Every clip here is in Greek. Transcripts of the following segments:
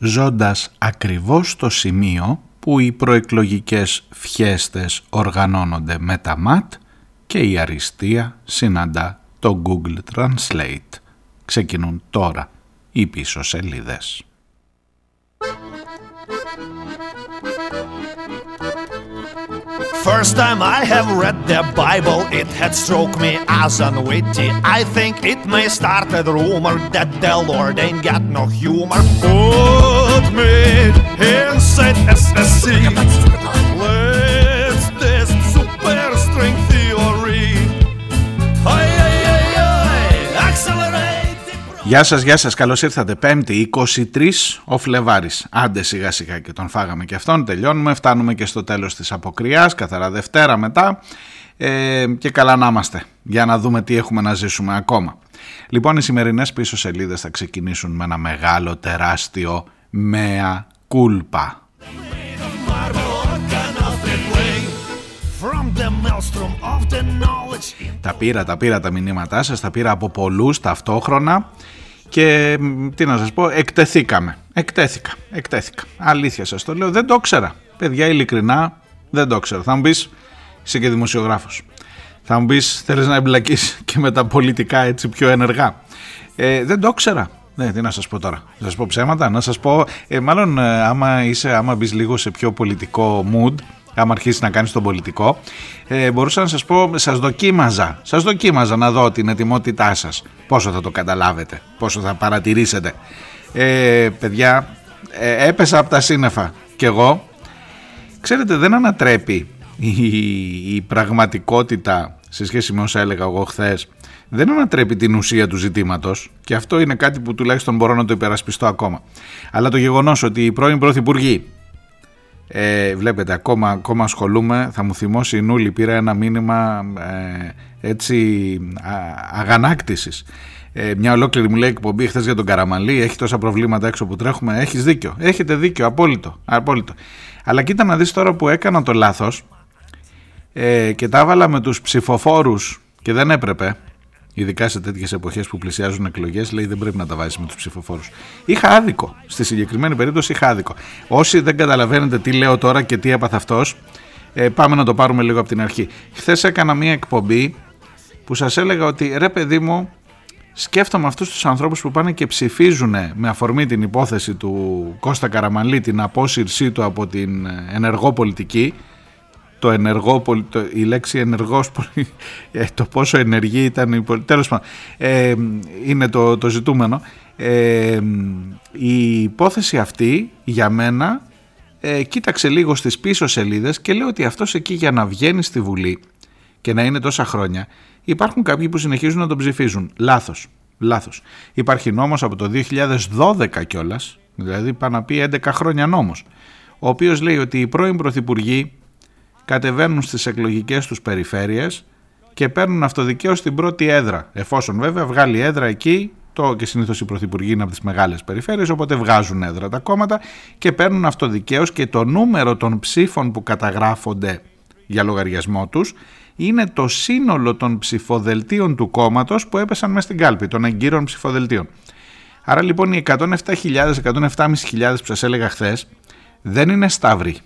ζώντας ακριβώς στο σημείο που οι προεκλογικές φιέστες οργανώνονται με τα ΜΑΤ και η αριστεία συναντά το Google Translate. Ξεκινούν τώρα οι πίσω σελίδες. First time I have read the Bible, it had struck me as unwitty. I think it may start a rumor that the Lord ain't got no humor. Put me inside SSC. Γεια σας, γεια σας, καλώς ήρθατε. Πέμπτη, 23 ο Φλεβάρης. Άντε σιγά σιγά και τον φάγαμε και αυτόν, τελειώνουμε, φτάνουμε και στο τέλος της αποκριάς, καθαρά Δευτέρα μετά ε, και καλά να είμαστε για να δούμε τι έχουμε να ζήσουμε ακόμα. Λοιπόν, οι σημερινές πίσω σελίδες θα ξεκινήσουν με ένα μεγάλο, τεράστιο μέα κούλπα. Τα πήρα, τα πήρα τα μηνύματά σας, τα πήρα από πολλούς ταυτόχρονα και μ, τι να σας πω, εκτεθήκαμε. Εκτέθηκα, εκτέθηκα. Αλήθεια σας το λέω, δεν το ήξερα. Παιδιά, ειλικρινά, δεν το ήξερα. Θα μου πεις, είσαι και δημοσιογράφος. Θα μου πεις, θέλεις να εμπλακείς και με τα πολιτικά έτσι πιο ενεργά. Ε, δεν το ήξερα. Ναι, τι να σας πω τώρα. Να σας πω ψέματα, να σας πω... Ε, μάλλον ε, άμα, είσαι, άμα μπεις λίγο σε πιο πολιτικό mood, άμα αρχίσει να κάνεις τον πολιτικό, ε, μπορούσα να σας πω, σας δοκίμαζα, σας δοκίμαζα να δω την ετοιμότητά σας, πόσο θα το καταλάβετε, πόσο θα παρατηρήσετε. Ε, παιδιά, ε, έπεσα από τα σύννεφα κι εγώ. Ξέρετε, δεν ανατρέπει η, η πραγματικότητα σε σχέση με όσα έλεγα εγώ χθες. Δεν ανατρέπει την ουσία του ζητήματος και αυτό είναι κάτι που τουλάχιστον μπορώ να το υπερασπιστώ ακόμα. Αλλά το γεγονός ότι οι πρώην πρωθυπουργοί ε, βλέπετε, ακόμα, ακόμα ασχολούμαι. Θα μου θυμώσει η Νούλη. Πήρα ένα μήνυμα ε, έτσι α, αγανάκτησης. Ε, μια ολόκληρη μου λέει εκπομπή χθες για τον Καραμαλή. Έχει τόσα προβλήματα έξω που τρέχουμε. Έχεις δίκιο. Έχετε δίκιο. Απόλυτο. Απόλυτο. Αλλά κοίτα να δεις τώρα που έκανα το λάθος ε, και τα έβαλα με τους ψηφοφόρους και δεν έπρεπε. Ειδικά σε τέτοιες εποχές που πλησιάζουν εκλογές, λέει δεν πρέπει να τα βάζεις με τους ψηφοφόρους. Είχα άδικο. Στη συγκεκριμένη περίπτωση είχα άδικο. Όσοι δεν καταλαβαίνετε τι λέω τώρα και τι έπαθε αυτός, ε, πάμε να το πάρουμε λίγο από την αρχή. Χθες έκανα μία εκπομπή που σας έλεγα ότι ρε παιδί μου, σκέφτομαι αυτούς τους ανθρώπους που πάνε και ψηφίζουν με αφορμή την υπόθεση του Κώστα Καραμαλή, την απόσυρσή του από την ενεργό πολιτική το ενεργό, πολι- το, η λέξη ενεργός, πολι- ε, το πόσο ενεργή ήταν η πολι- τέλος πάντων, ε, είναι το, το ζητούμενο. Ε, η υπόθεση αυτή για μένα ε, κοίταξε λίγο στις πίσω σελίδες και λέω ότι αυτός εκεί για να βγαίνει στη Βουλή και να είναι τόσα χρόνια υπάρχουν κάποιοι που συνεχίζουν να τον ψηφίζουν. Λάθος. Λάθος. Υπάρχει νόμος από το 2012 κιόλας, δηλαδή πάνω να πει 11 χρόνια νόμος, ο οποίος λέει ότι οι πρώην πρωθυπουργοί κατεβαίνουν στις εκλογικές τους περιφέρειες και παίρνουν αυτοδικαίως την πρώτη έδρα. Εφόσον βέβαια βγάλει έδρα εκεί, το και συνήθως οι πρωθυπουργοί είναι από τις μεγάλες περιφέρειες, οπότε βγάζουν έδρα τα κόμματα και παίρνουν αυτοδικαίως και το νούμερο των ψήφων που καταγράφονται για λογαριασμό τους είναι το σύνολο των ψηφοδελτίων του κόμματος που έπεσαν μέσα στην κάλπη, των εγκύρων ψηφοδελτίων. Άρα λοιπόν οι 107.000, 107.500 που σας έλεγα χθες δεν είναι σταύροι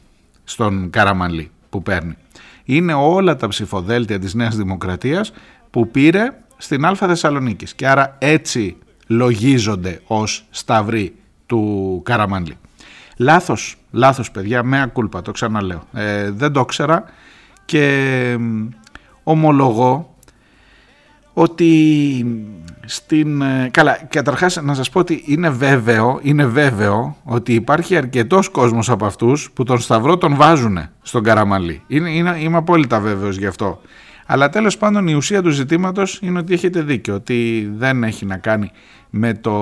στον Καραμαλή που παίρνει. Είναι όλα τα ψηφοδέλτια της Νέας Δημοκρατίας που πήρε στην Α Θεσσαλονίκης και άρα έτσι λογίζονται ως σταυροί του Καραμαλή. Λάθος, λάθος παιδιά, μέα κούλπα, το ξαναλέω. Ε, δεν το ξέρα και μ, ομολογώ ότι στην... ε, Καλά, καταρχάς να σας πω ότι είναι βέβαιο, είναι βέβαιο ότι υπάρχει αρκετός κόσμος από αυτούς που τον Σταυρό τον βάζουν στον Καραμαλή. Είναι, είναι, είμαι απόλυτα βέβαιος γι' αυτό. Αλλά τέλος πάντων η ουσία του ζητήματος είναι ότι έχετε δίκιο, ότι δεν έχει να κάνει με το,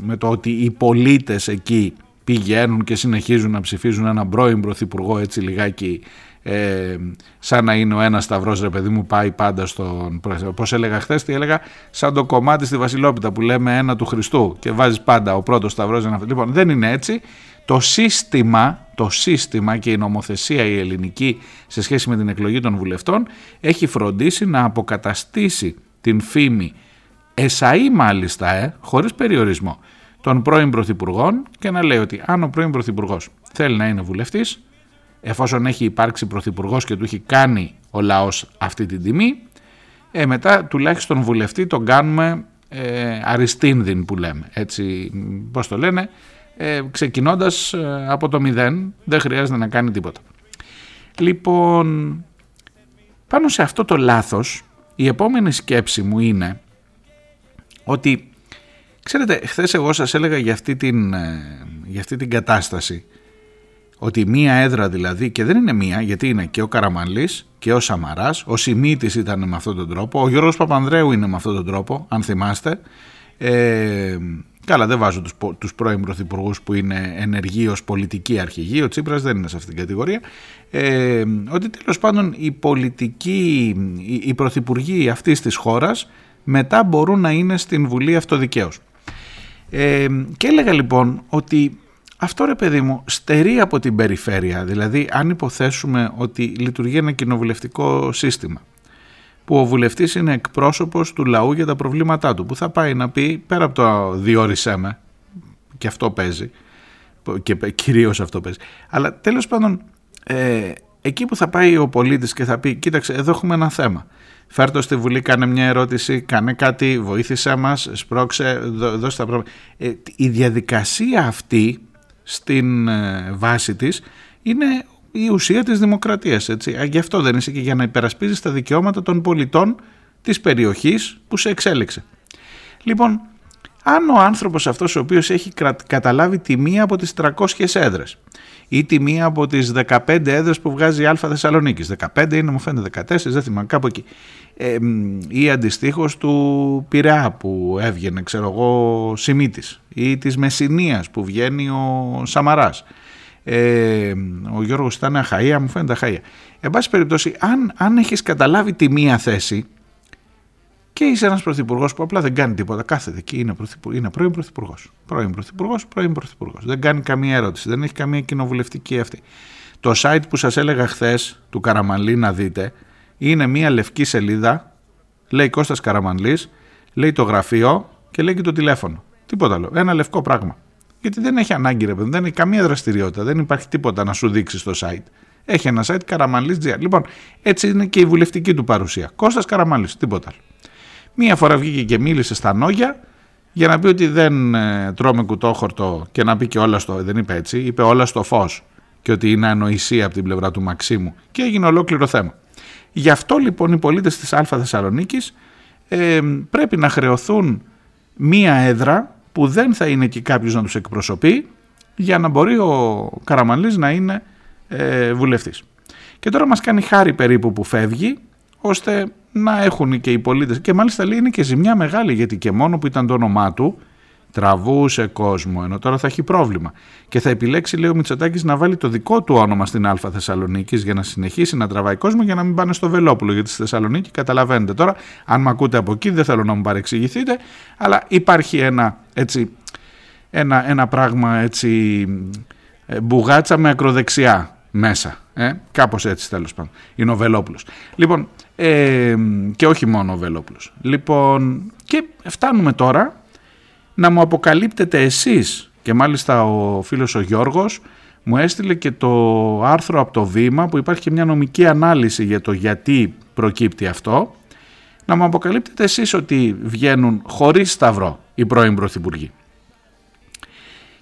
με το ότι οι πολίτες εκεί πηγαίνουν και συνεχίζουν να ψηφίζουν έναν πρώην πρωθυπουργό έτσι λιγάκι ε, σαν να είναι ο ένας σταυρός ρε παιδί μου πάει πάντα στον πώς έλεγα χθες τι έλεγα σαν το κομμάτι στη Βασιλόπιτα που λέμε ένα του Χριστού και βάζεις πάντα ο πρώτος σταυρός ένα... λοιπόν δεν είναι έτσι. Το σύστημα, το σύστημα και η νομοθεσία η ελληνική σε σχέση με την εκλογή των βουλευτών έχει φροντίσει να αποκαταστήσει την φήμη εσαΐ μάλιστα ε, χωρίς περιορισμό των πρώην πρωθυπουργών και να λέει ότι αν ο πρώην πρωθυπουργός θέλει να είναι βουλευτής, εφόσον έχει υπάρξει πρωθυπουργός και του έχει κάνει ο λαός αυτή την τιμή, ε, μετά τουλάχιστον βουλευτή τον κάνουμε ε, αριστίνδυν που λέμε. Έτσι, πώς το λένε, ε, ξεκινώντας ε, από το μηδέν, δεν χρειάζεται να κάνει τίποτα. Λοιπόν, πάνω σε αυτό το λάθος, η επόμενη σκέψη μου είναι ότι, ξέρετε, χθες εγώ σας έλεγα για αυτή την, ε, για αυτή την κατάσταση, ότι μία έδρα δηλαδή, και δεν είναι μία, γιατί είναι και ο Καραμανλής και ο Σαμαράς, ο Σιμίτης ήταν με αυτόν τον τρόπο, ο Γιώργος Παπανδρέου είναι με αυτόν τον τρόπο, αν θυμάστε. Ε, καλά, δεν βάζω τους, τους πρώην πρωθυπουργούς που είναι ενεργοί ως πολιτική αρχηγοί, ο Τσίπρας δεν είναι σε αυτήν την κατηγορία. Ε, ότι τέλος πάντων οι πολιτικοί, οι, οι πρωθυπουργοί αυτής της χώρας μετά μπορούν να είναι στην Βουλή αυτοδικαίως. Ε, και έλεγα λοιπόν ότι αυτό ρε παιδί μου στερεί από την περιφέρεια, δηλαδή αν υποθέσουμε ότι λειτουργεί ένα κοινοβουλευτικό σύστημα που ο βουλευτής είναι εκπρόσωπος του λαού για τα προβλήματά του που θα πάει να πει πέρα από το διόρισέ με και αυτό παίζει και κυρίως αυτό παίζει. Αλλά τέλος πάντων ε, εκεί που θα πάει ο πολίτης και θα πει κοίταξε εδώ έχουμε ένα θέμα. Φέρτο στη Βουλή, κάνε μια ερώτηση, κάνε κάτι, βοήθησέ μας, σπρώξε, δώσε τα πρόβλημα. Ε, η διαδικασία αυτή στην ε, βάση της είναι η ουσία της δημοκρατίας. Έτσι. Γι' αυτό δεν είσαι και για να υπερασπίζεις τα δικαιώματα των πολιτών της περιοχής που σε εξέλιξε. Λοιπόν, αν ο άνθρωπος αυτός ο οποίος έχει καταλάβει τη μία από τις 300 έδρες ή τη μία από τις 15 έδρες που βγάζει η Α Θεσσαλονίκης, 15 είναι μου φαίνεται 14, δεν θυμάμαι κάπου εκεί, ε, ή αντιστοίχως του Πειραιά που έβγαινε, ξέρω εγώ, Σιμίτης ή της Μεσσηνίας που βγαίνει ο Σαμαράς. Ε, ο Γιώργος ήταν Αχαΐα, μου φαίνεται Αχαΐα. Εν πάση περιπτώσει, αν, αν έχεις καταλάβει τη μία θέση και είσαι ένας πρωθυπουργός που απλά δεν κάνει τίποτα, κάθεται εκεί, είναι, είναι πρώην πρωθυπουργός. Πρώην πρωθυπουργός, πρώην πρωθυπουργός. Δεν κάνει καμία ερώτηση, δεν έχει καμία κοινοβουλευτική αυτή. Το site που σας έλεγα χθες του Καραμαλή να δείτε, είναι μια λευκή σελίδα, λέει Κώστας Καραμανλής, λέει το γραφείο και λέει και το τηλέφωνο. Τίποτα άλλο. Ένα λευκό πράγμα. Γιατί δεν έχει ανάγκη, ρε παιδί, δεν έχει καμία δραστηριότητα, δεν υπάρχει τίποτα να σου δείξει στο site. Έχει ένα site Καραμανλής.gr. Λοιπόν, έτσι είναι και η βουλευτική του παρουσία. Κώστας Καραμανλής, τίποτα άλλο. Μία φορά βγήκε και μίλησε στα Νόγια για να πει ότι δεν ε, τρώμε κουτόχορτο και να πει και όλα στο. Δεν είπε έτσι, είπε όλα στο φως και ότι είναι ανοησία από την πλευρά του Μαξίμου. Και έγινε ολόκληρο θέμα. Γι' αυτό λοιπόν οι πολίτες της Α Θεσσαλονίκης ε, πρέπει να χρεωθούν μία έδρα που δεν θα είναι εκεί κάποιος να τους εκπροσωπεί για να μπορεί ο Καραμανλής να είναι ε, βουλευτής. Και τώρα μας κάνει χάρη περίπου που φεύγει ώστε να έχουν και οι πολίτες και μάλιστα λέει είναι και ζημιά μεγάλη γιατί και μόνο που ήταν το όνομά του τραβούσε κόσμο, ενώ τώρα θα έχει πρόβλημα. Και θα επιλέξει, λέει ο Μητσοτάκης, να βάλει το δικό του όνομα στην Α Θεσσαλονίκης για να συνεχίσει να τραβάει κόσμο για να μην πάνε στο Βελόπουλο. Γιατί στη Θεσσαλονίκη καταλαβαίνετε τώρα, αν με ακούτε από εκεί, δεν θέλω να μου παρεξηγηθείτε, αλλά υπάρχει ένα, έτσι, ένα, ένα πράγμα έτσι, ε, μπουγάτσα με ακροδεξιά μέσα. Ε, κάπως έτσι τέλος πάντων. Είναι ο Βελόπουλος. Λοιπόν, ε, και όχι μόνο ο Βελόπουλος. Λοιπόν, και φτάνουμε τώρα να μου αποκαλύπτετε εσείς και μάλιστα ο φίλος ο Γιώργος μου έστειλε και το άρθρο από το Βήμα που υπάρχει και μια νομική ανάλυση για το γιατί προκύπτει αυτό να μου αποκαλύπτετε εσείς ότι βγαίνουν χωρίς σταυρό οι πρώην πρωθυπουργοί.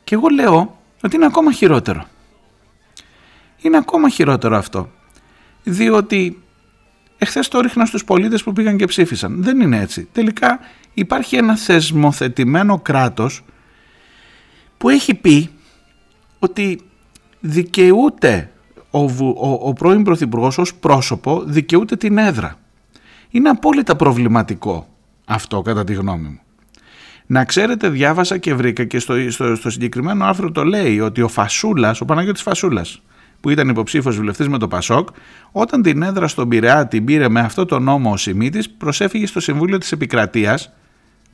Και εγώ λέω ότι είναι ακόμα χειρότερο. Είναι ακόμα χειρότερο αυτό. Διότι εχθές το ρίχνα στους πολίτες που πήγαν και ψήφισαν. Δεν είναι έτσι. Τελικά υπάρχει ένα θεσμοθετημένο κράτος που έχει πει ότι δικαιούται ο, ο, ο πρώην Πρωθυπουργός ως πρόσωπο δικαιούται την έδρα. Είναι απόλυτα προβληματικό αυτό κατά τη γνώμη μου. Να ξέρετε διάβασα και βρήκα και στο, στο, στο συγκεκριμένο άρθρο το λέει ότι ο Φασούλας, ο Παναγιώτης Φασούλας που ήταν υποψήφιος βουλευτής με το Πασόκ, όταν την έδρα στον Πειραιά την πήρε με αυτό το νόμο ο Σιμίτης, προσέφυγε στο Συμβούλιο της Επικρατείας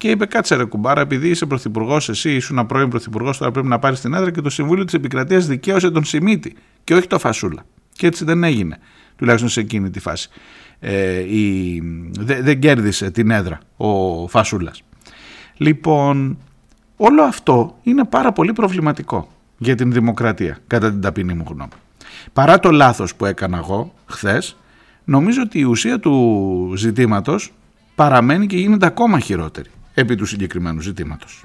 και είπε: Κάτσε ρε κουμπάρα, επειδή είσαι πρωθυπουργός, εσύ ήσουν πρώην πρωθυπουργός, τώρα πρέπει να πάρεις την έδρα και το Συμβούλιο της Επικρατείας δικαίωσε τον Σιμίτη και όχι το Φασούλα. Και έτσι δεν έγινε, τουλάχιστον σε εκείνη τη φάση. Ε, η, δεν κέρδισε την έδρα ο Φασούλας. Λοιπόν, όλο αυτό είναι πάρα πολύ προβληματικό για την δημοκρατία, κατά την ταπεινή μου γνώμη. Παρά το λάθος που έκανα εγώ χθες, νομίζω ότι η ουσία του ζητήματος παραμένει και γίνεται ακόμα χειρότερη επί του συγκεκριμένου ζητήματος.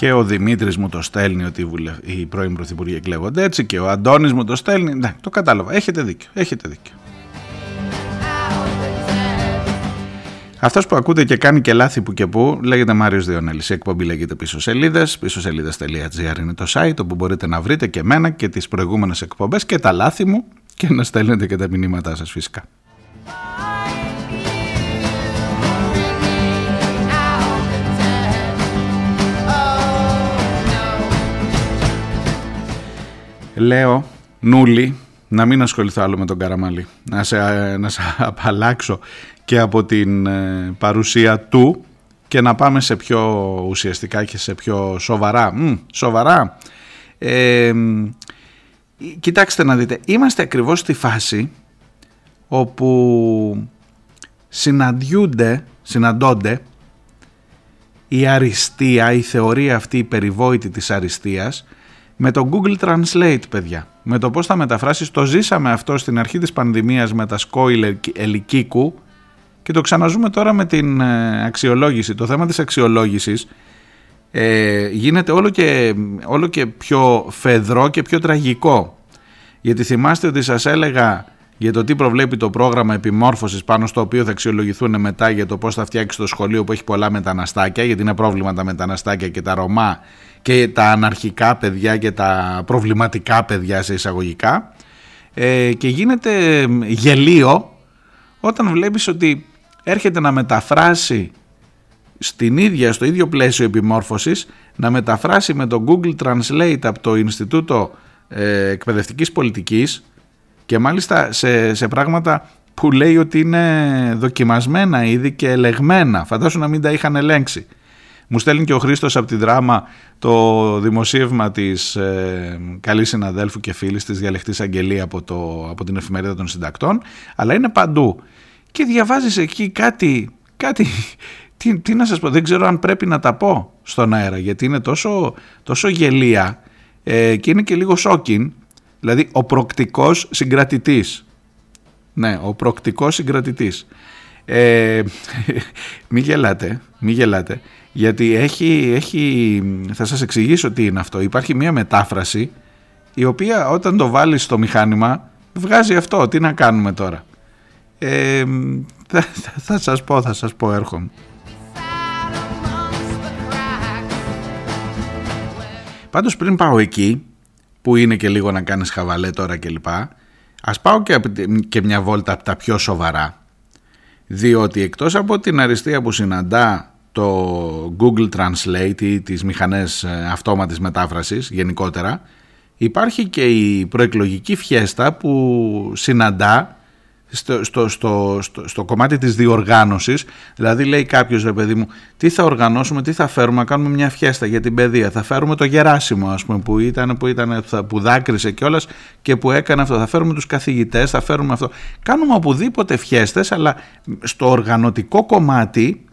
Και ο Δημήτρης μου το στέλνει ότι οι πρώην πρωθυπουργοί εκλέγονται έτσι και ο Αντώνης μου το στέλνει. Ναι, το κατάλαβα. Έχετε δίκιο. Έχετε δίκιο. Αυτός που ακούτε και κάνει και λάθη που και που λέγεται Μάριος Διονέλης. Η εκπομπή λέγεται πίσω σελίδες. Πίσω σελίδες.gr είναι το site όπου μπορείτε να βρείτε και εμένα και τις προηγούμενες εκπομπές και τα λάθη μου και να στέλνετε και τα μηνύματά σας φυσικά. Λέω νουλί να μην ασχοληθώ άλλο με τον Καραμαλή. Να σε, να σε απαλλάξω και από την ε, παρουσία του και να πάμε σε πιο ουσιαστικά και σε πιο σοβαρά. Μ, σοβαρά. Ε, κοιτάξτε να δείτε είμαστε ακριβώς στη φάση όπου συναντιούνται συναντώνται η αριστεία, η θεωρία αυτή η περιβόητη της αριστείας με το Google Translate, παιδιά. Με το πώς θα μεταφράσεις, το ζήσαμε αυτό στην αρχή της πανδημίας με τα σκόιλ ελικίκου και το ξαναζούμε τώρα με την ε, αξιολόγηση. Το θέμα της αξιολόγησης ε, γίνεται όλο και, όλο και πιο φεδρό και πιο τραγικό. Γιατί θυμάστε ότι σας έλεγα για το τι προβλέπει το πρόγραμμα επιμόρφωσης πάνω στο οποίο θα αξιολογηθούν μετά για το πώς θα φτιάξει το σχολείο που έχει πολλά μεταναστάκια, γιατί είναι πρόβλημα τα μεταναστάκια και τα Ρωμά και τα αναρχικά παιδιά και τα προβληματικά παιδιά σε εισαγωγικά ε, και γίνεται γελίο όταν βλέπεις ότι έρχεται να μεταφράσει στην ίδια, στο ίδιο πλαίσιο επιμόρφωσης να μεταφράσει με το Google Translate από το Ινστιτούτο ε, Εκπαιδευτικής Πολιτικής και μάλιστα σε, σε πράγματα που λέει ότι είναι δοκιμασμένα ήδη και ελεγμένα. Φαντάσου να μην τα είχαν ελέγξει. Μου στέλνει και ο Χρήστος από τη δράμα το δημοσίευμα της ε, καλής συναδέλφου και φίλης της διαλεκτής Αγγελία από, το, από την εφημερίδα των συντακτών, αλλά είναι παντού. Και διαβάζεις εκεί κάτι, κάτι τι, τι να σας πω, δεν ξέρω αν πρέπει να τα πω στον αέρα, γιατί είναι τόσο, τόσο γελία ε, και είναι και λίγο σόκιν, δηλαδή ο προκτικός συγκρατητής. Ναι, ο προκτικός συγκρατητής. Ε, μη γελάτε, μη γελάτε γιατί έχει, έχει, θα σας εξηγήσω τι είναι αυτό. Υπάρχει μια μετάφραση η οποία όταν το βάλεις στο μηχάνημα βγάζει αυτό. Τι να κάνουμε τώρα; Ε, θα, θα σας πω, θα σας πω, έρχομαι. Πάντως πριν πάω εκεί, που είναι και λίγο να κάνεις χαβαλέ τώρα κλπ, ας πάω και, και μια βόλτα από τα πιο σοβαρά. Διότι εκτός από την αριστεία που συναντά το Google Translate ή τις μηχανές ε, αυτόματης μετάφρασης γενικότερα υπάρχει και η προεκλογική φιέστα που συναντά στο, στο, στο, στο, κομμάτι της διοργάνωσης. Δηλαδή λέει κάποιος ρε παιδί μου τι θα οργανώσουμε, τι θα φέρουμε να κάνουμε μια φιέστα για την παιδεία. Θα φέρουμε το Γεράσιμο ας πούμε που ήταν που, ήταν, που δάκρυσε κιόλας και που έκανε αυτό. Θα φέρουμε τους καθηγητές, θα φέρουμε αυτό κάνουμε οπουδήποτε φιέστες αλλά στο οργανωτικό κομμάτι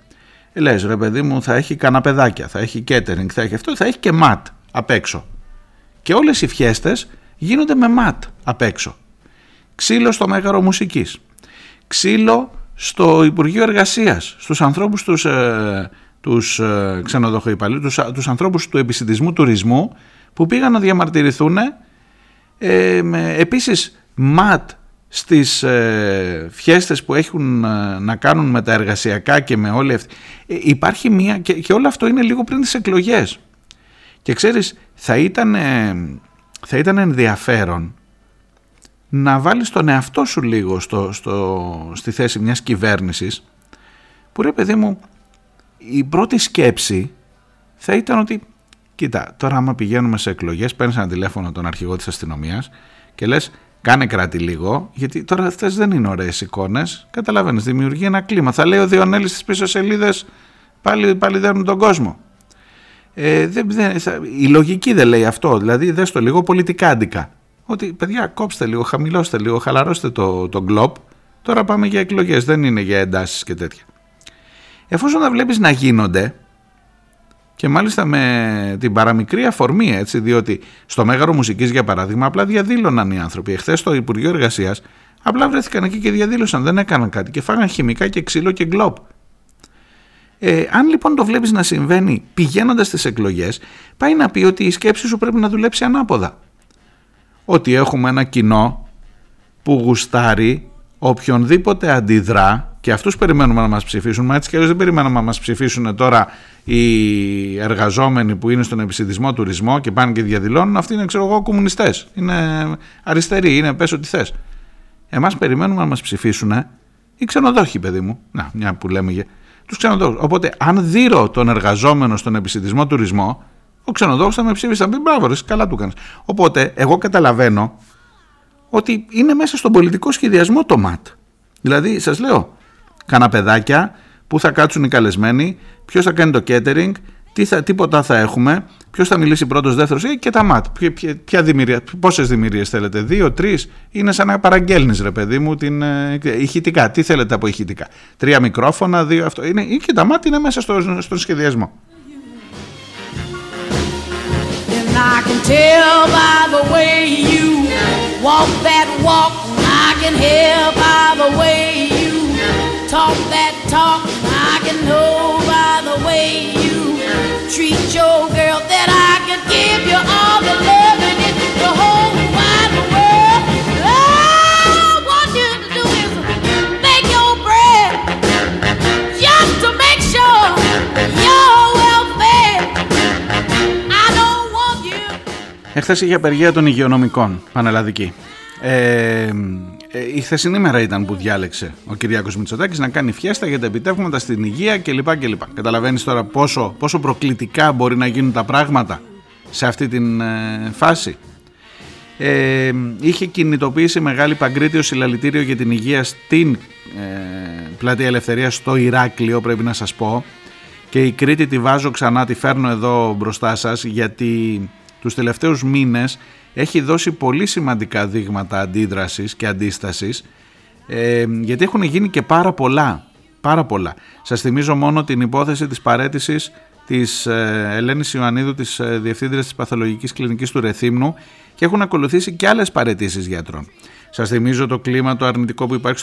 Λες, ρε παιδί μου θα έχει καναπεδάκια, θα έχει catering, θα έχει αυτό, θα έχει και ματ απ' έξω. Και όλες οι φιέστες γίνονται με ματ απ' έξω. Ξύλο στο Μέγαρο Μουσικής. Ξύλο στο Υπουργείο Εργασίας, στους ανθρώπους τους, ε, τους ε, τους, τους ανθρώπους του επισητισμού τουρισμού που πήγαν να διαμαρτυρηθούν ε, με, επίσης ματ στις ε, φιέστες που έχουν ε, να κάνουν με τα εργασιακά και με όλη αυτή ε, υπάρχει μία και, και όλο αυτό είναι λίγο πριν τις εκλογές. Και ξέρεις θα ήταν, ε, θα ήταν ενδιαφέρον να βάλεις τον εαυτό σου λίγο στο, στο, στη θέση μιας κυβέρνησης που ρε παιδί μου η πρώτη σκέψη θα ήταν ότι, κοίτα, τώρα άμα πηγαίνουμε σε εκλογές, παίρνεις ένα τηλέφωνο τον αρχηγό της αστυνομίας και λες κάνε κράτη λίγο, γιατί τώρα αυτές δεν είναι ωραίες εικόνες, καταλαβαίνεις, δημιουργεί ένα κλίμα. Θα λέει ο Διονέλης στις πίσω σελίδες, πάλι, πάλι δένουν τον κόσμο. Ε, δεν, δεν, η λογική δεν λέει αυτό, δηλαδή δες το λίγο πολιτικά αντικά. Ότι παιδιά κόψτε λίγο, χαμηλώστε λίγο, χαλαρώστε το, το γκλόπ, τώρα πάμε για εκλογές, δεν είναι για εντάσεις και τέτοια. Εφόσον τα βλέπεις να γίνονται, και μάλιστα με την παραμικρή αφορμή έτσι, διότι στο Μέγαρο Μουσικής για παράδειγμα απλά διαδήλωναν οι άνθρωποι. Εχθές στο Υπουργείο Εργασίας απλά βρέθηκαν εκεί και διαδήλωσαν, δεν έκαναν κάτι και φάγαν χημικά και ξύλο και γκλόπ. Ε, αν λοιπόν το βλέπεις να συμβαίνει πηγαίνοντας στις εκλογές, πάει να πει ότι η σκέψη σου πρέπει να δουλέψει ανάποδα. Ότι έχουμε ένα κοινό που γουστάρει οποιονδήποτε αντιδρά και αυτούς περιμένουμε να μας ψηφίσουν, μα έτσι και δεν περιμένουμε να μας ψηφίσουν τώρα οι εργαζόμενοι που είναι στον επιστημισμό τουρισμό και πάνε και διαδηλώνουν, αυτοί είναι ξέρω εγώ κομμουνιστές, είναι αριστεροί, είναι πες ό,τι θες. Εμάς περιμένουμε να μας ψηφίσουν οι ξενοδόχοι παιδί μου, να μια που λέμε για τους ξενοδόχους. Οπότε αν δείρω τον εργαζόμενο στον επιστημισμό τουρισμό, ο ξενοδόχος θα με ψήφισε, θα πει μπράβο, καλά του κάνεις. Οπότε εγώ καταλαβαίνω ότι είναι μέσα στον πολιτικό σχεδιασμό το ΜΑΤ. Δηλαδή, σας λέω, καναπεδάκια, πού θα κάτσουν οι καλεσμένοι, ποιος θα κάνει το catering, τι θα, τίποτα θα έχουμε, ποιος θα μιλήσει πρώτος, δεύτερος και τα ματ. Ποια, δημιουργία, πόσες δημιουργίες θέλετε, δύο, τρεις, είναι σαν να παραγγέλνεις ρε παιδί μου την ε, ηχητικά. Τι θέλετε από ηχητικά, τρία μικρόφωνα, δύο αυτό. Είναι, και τα ματ είναι μέσα στο, στον σχεδιασμό. I can tell by the way you walk that walk. I can hear by the way you talk that talk. I can know by the way you treat your girl that I could give you all the love in the whole wide world. All I want you to do is make your bread just to make sure you're well fed. I don't want you. Εχθές είχε απεργία των υγειονομικών, πανελλαδική. Ε, ε, η χθεσινή μέρα ήταν που διάλεξε ο Κυριάκος Μητσοτάκης να κάνει φιέστα για τα επιτεύγματα στην υγεία κλπ. κλπ. Καταλαβαίνεις τώρα πόσο, πόσο προκλητικά μπορεί να γίνουν τα πράγματα σε αυτή την ε, φάση; Ε, είχε κινητοποιήσει μεγάλη παγκρίτιο συλλαλητήριο για την υγεία στην ε, Πλατεία Ελευθερίας στο Ηράκλειο πρέπει να σας πω και η Κρήτη τη βάζω ξανά, τη φέρνω εδώ μπροστά σας γιατί τους τελευταίους μήνες έχει δώσει πολύ σημαντικά δείγματα αντίδρασης και αντίστασης ε, γιατί έχουν γίνει και πάρα πολλά, πάρα πολλά. Σας θυμίζω μόνο την υπόθεση της παρέτησης της ε, Ελένης Ιωαννίδου, της ε, Διευθύντριας της Παθολογικής Κλινικής του Ρεθύμνου και έχουν ακολουθήσει και άλλες παρετήσεις γιατρών. Σας θυμίζω το κλίμα το αρνητικό που υπάρχει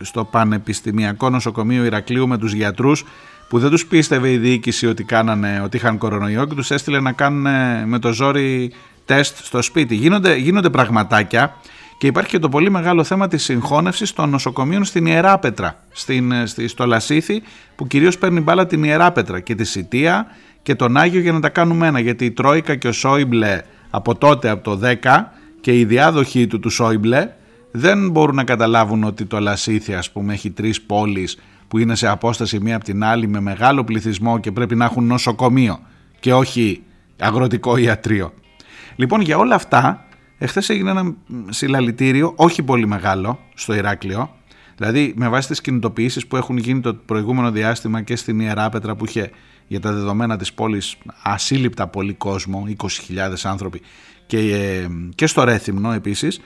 στο, Πανεπιστημιακό Νοσοκομείο Ηρακλείου με τους γιατρούς που δεν τους πίστευε η διοίκηση ότι, κάνανε, ότι είχαν κορονοϊό και τους έστειλε να κάνουν με το ζόρι τεστ στο σπίτι. Γίνονται, γίνονται πραγματάκια και υπάρχει και το πολύ μεγάλο θέμα της συγχώνευσης των νοσοκομείων στην Ιεράπετρα, στην, στη, στο Λασίθι που κυρίως παίρνει μπάλα την Ιεράπετρα και τη Σιτία και τον Άγιο για να τα κάνουμε ένα γιατί η Τρόικα και ο Σόιμπλε από τότε από το 10 και οι διάδοχοι του του Σόιμπλε δεν μπορούν να καταλάβουν ότι το Λασίθι ας πούμε έχει τρεις πόλεις που είναι σε απόσταση μία από την άλλη με μεγάλο πληθυσμό και πρέπει να έχουν νοσοκομείο και όχι αγροτικό ιατρείο. Λοιπόν, για όλα αυτά, εχθές έγινε ένα συλλαλητήριο, όχι πολύ μεγάλο, στο Ηράκλειο. Δηλαδή, με βάση τις κινητοποιήσεις που έχουν γίνει το προηγούμενο διάστημα και στην Ιεράπετρα που είχε για τα δεδομένα της πόλης ασύλληπτα πολύ κόσμο, 20.000 άνθρωποι και, ε, και στο Ρέθυμνο επίσης,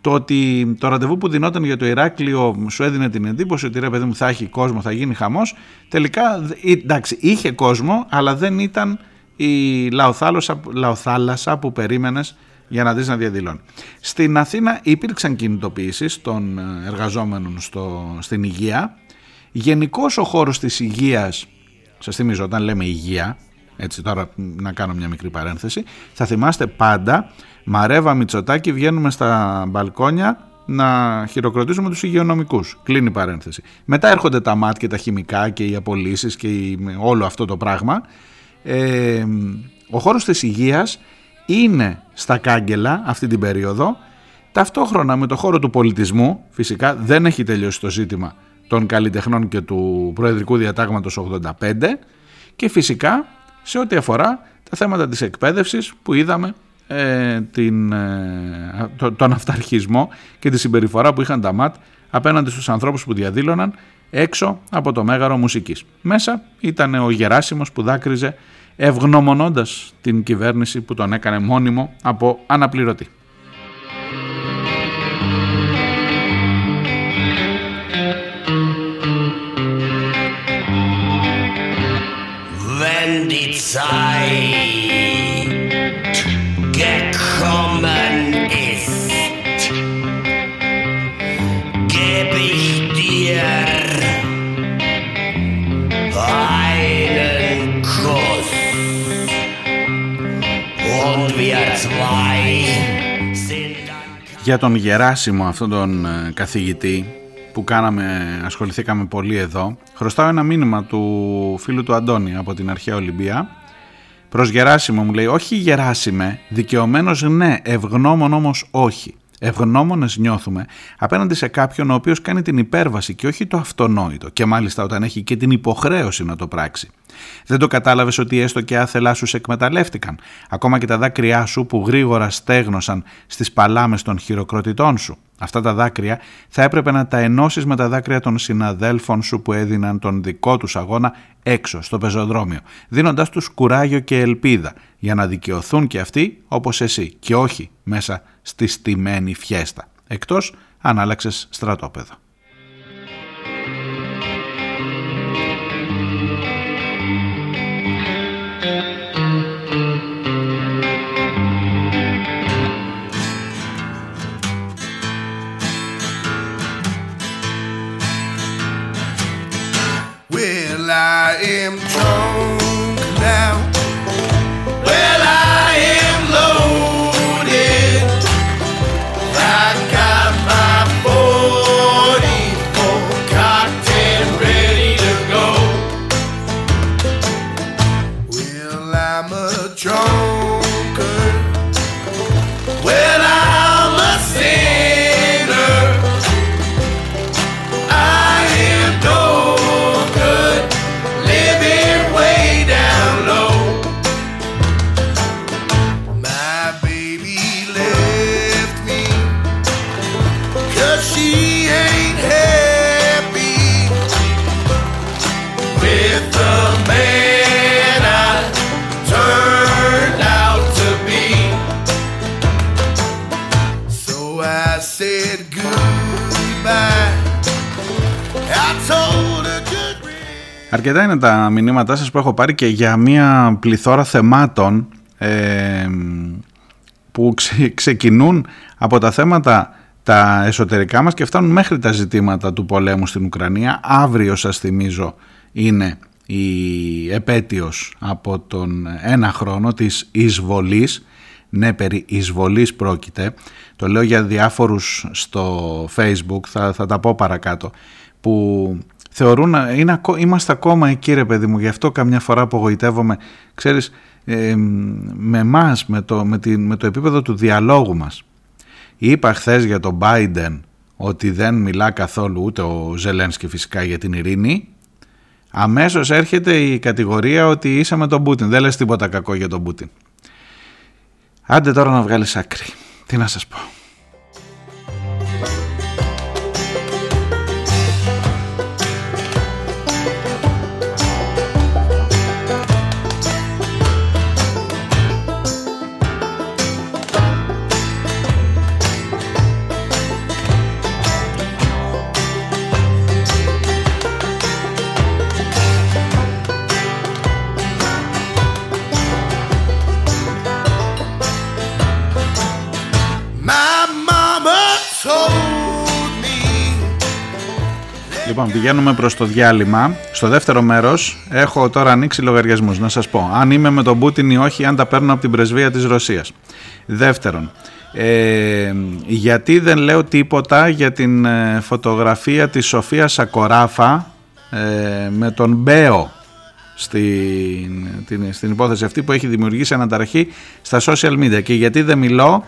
το ότι το ραντεβού που δινόταν για το Ηράκλειο σου έδινε την εντύπωση ότι ρε παιδί μου θα έχει κόσμο, θα γίνει χαμός, τελικά εντάξει είχε κόσμο αλλά δεν ήταν η λαοθάλασσα, λαοθάλασσα που περίμενες για να δεις να διαδηλώνει. Στην Αθήνα υπήρξαν κινητοποιήσεις των εργαζόμενων στο, στην υγεία. Γενικώς ο χώρος της υγείας, σας θυμίζω όταν λέμε υγεία, έτσι τώρα να κάνω μια μικρή παρένθεση, θα θυμάστε πάντα Μαρέβα Μητσοτάκη βγαίνουμε στα μπαλκόνια να χειροκροτήσουμε τους υγειονομικούς. Κλείνει η παρένθεση. Μετά έρχονται τα ΜΑΤ και τα χημικά και οι απολύσεις και όλο αυτό το πράγμα ε, ο χώρος της υγείας είναι στα κάγκελα αυτή την περίοδο. Ταυτόχρονα με το χώρο του πολιτισμού φυσικά δεν έχει τελειώσει το ζήτημα των καλλιτεχνών και του Προεδρικού Διατάγματος 85 και φυσικά σε ό,τι αφορά τα θέματα της εκπαίδευσης που είδαμε ε, την, ε, τον αυταρχισμό και τη συμπεριφορά που είχαν τα ΜΑΤ απέναντι στους ανθρώπους που διαδήλωναν έξω από το Μέγαρο Μουσικής. Μέσα ήταν ο Γεράσιμος που δάκρυζε ευγνωμονώντας την κυβέρνηση που τον έκανε μόνιμο από αναπληρωτή. Wenn die Zeit gekommen ist, geb ich dir Για τον Γεράσιμο αυτόν τον ε, καθηγητή που κάναμε, ασχοληθήκαμε πολύ εδώ χρωστάω ένα μήνυμα του φίλου του Αντώνη από την αρχαία Ολυμπία. Προς Γεράσιμο μου λέει όχι Γεράσιμε δικαιωμένος ναι ευγνώμων όμως όχι Ευγνώμονες νιώθουμε απέναντι σε κάποιον ο οποίος κάνει την υπέρβαση και όχι το αυτονόητο και μάλιστα όταν έχει και την υποχρέωση να το πράξει. Δεν το κατάλαβες ότι έστω και άθελά σου σε εκμεταλλεύτηκαν, ακόμα και τα δάκρυά σου που γρήγορα στέγνωσαν στις παλάμες των χειροκροτητών σου. Αυτά τα δάκρυα θα έπρεπε να τα ενώσεις με τα δάκρυα των συναδέλφων σου που έδιναν τον δικό τους αγώνα έξω στο πεζοδρόμιο, δίνοντάς τους κουράγιο και ελπίδα για να δικαιωθούν και αυτοί όπως εσύ και όχι μέσα στη στημένη φιέστα, εκτός αν άλλαξες στρατόπεδο. Am drunk Αρκετά είναι τα μηνύματά σας που έχω πάρει και για μια πληθώρα θεμάτων ε, που ξε- ξεκινούν από τα θέματα τα εσωτερικά μας και φτάνουν μέχρι τα ζητήματα του πολέμου στην Ουκρανία. Αύριο σας θυμίζω είναι η επέτειος από τον ένα χρόνο της εισβολής ναι περί εισβολής πρόκειται το λέω για διάφορους στο facebook θα, θα τα πω παρακάτω που θεωρούν είναι, ακό- είμαστε ακόμα εκεί ρε παιδί μου γι' αυτό καμιά φορά απογοητεύομαι ξέρεις ε, με εμάς με το, με, την, με το επίπεδο του διαλόγου μας είπα χθες για τον Biden ότι δεν μιλά καθόλου ούτε ο Ζελένσκι φυσικά για την ειρήνη αμέσως έρχεται η κατηγορία ότι είσαι με τον Πούτιν δεν λες τίποτα κακό για τον Πούτιν Άντε τώρα να βγάλεις άκρη. Τι να σας πω. Λοιπόν, πηγαίνουμε προς το διάλειμμα. Στο δεύτερο μέρος έχω τώρα ανοίξει λογαριασμούς. Να σας πω, αν είμαι με τον Πούτιν ή όχι, αν τα παίρνω από την πρεσβεία της Ρωσίας. Δεύτερον, ε, γιατί δεν λέω τίποτα για την ε, φωτογραφία της Σοφίας Σακοράφα ε, με τον Μπέο στην, την, στην υπόθεση αυτή που έχει δημιουργήσει αναταραχή στα social media και γιατί δεν μιλώ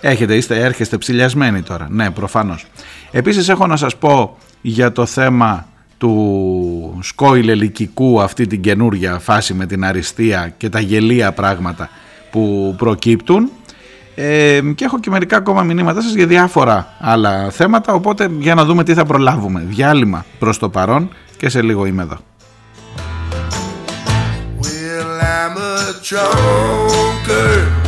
έχετε, είστε, έρχεστε ψηλιασμένοι τώρα ναι προφανώς επίσης έχω να σας πω για το θέμα του σκόιλ ελικικού αυτή την καινούρια φάση με την αριστεία και τα γελία πράγματα που προκύπτουν. Ε, και έχω και μερικά ακόμα μηνύματα σας για διάφορα άλλα θέματα οπότε για να δούμε τι θα προλάβουμε. Διάλειμμα προς το παρόν και σε λίγο είμαι εδώ. Well, I'm a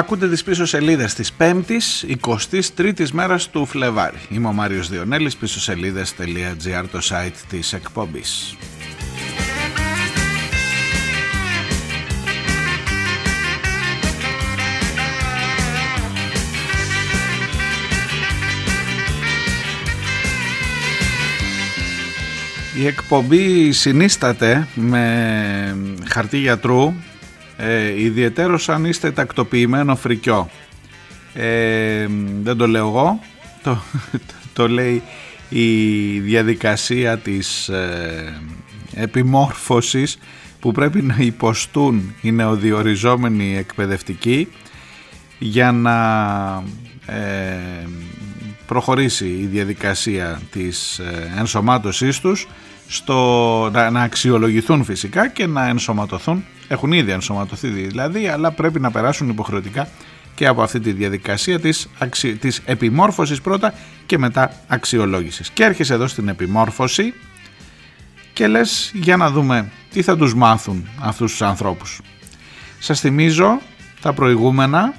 Ακούτε τις πίσω σελίδες της 5ης, 23ης μέρας του Φλεβάρη. Είμαι ο Μάριος Διονέλης, πίσω σελίδες.gr το site της εκπομπής. Η εκπομπή συνίσταται με χαρτί γιατρού ε, ιδιαιτέρως αν είστε τακτοποιημένο φρικιό. Ε, δεν το λέω εγώ, το, το λέει η διαδικασία της ε, επιμόρφωσης που πρέπει να υποστούν οι νεοδιοριζόμενοι εκπαιδευτικοί για να ε, προχωρήσει η διαδικασία της ε, ενσωμάτωσής τους στο, να, να αξιολογηθούν φυσικά και να ενσωματωθούν έχουν ήδη ενσωματωθεί δηλαδή, αλλά πρέπει να περάσουν υποχρεωτικά και από αυτή τη διαδικασία της, αξι... της επιμόρφωσης πρώτα και μετά αξιολόγησης. Και έρχεσαι εδώ στην επιμόρφωση και λες για να δούμε τι θα τους μάθουν αυτούς τους ανθρώπους. Σας θυμίζω τα προηγούμενα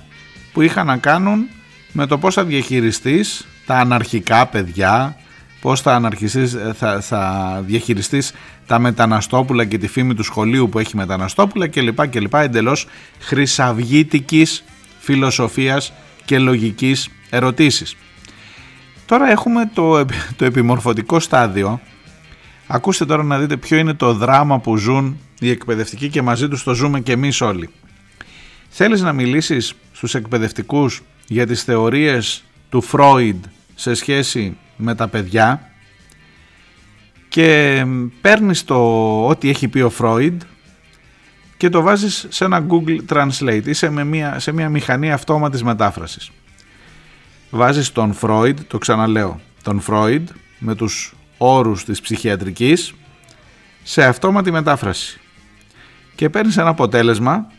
που είχαν να κάνουν με το πώς θα διαχειριστείς τα αναρχικά παιδιά, πώς θα, ε, θα, θα διαχειριστείς τα μεταναστόπουλα και τη φήμη του σχολείου που έχει μεταναστόπουλα κλπ. κλπ εντελώς χρυσαυγήτικης φιλοσοφίας και λογικής ερωτήσεις. Τώρα έχουμε το, το επιμορφωτικό στάδιο. Ακούστε τώρα να δείτε ποιο είναι το δράμα που ζουν οι εκπαιδευτικοί και μαζί τους το ζούμε και εμείς όλοι. Θέλεις να μιλήσεις στους εκπαιδευτικούς για τις θεωρίες του Φρόιντ σε σχέση με τα παιδιά και παίρνεις το ό,τι έχει πει ο Φρόιντ και το βάζεις σε ένα Google Translate ή σε, μια, σε μια μηχανή αυτόματης μετάφρασης. Βάζεις τον Φρόιντ, το ξαναλέω, τον Φρόιντ με τους όρους της ψυχιατρικής σε αυτόματη μετάφραση και παίρνεις ένα αποτέλεσμα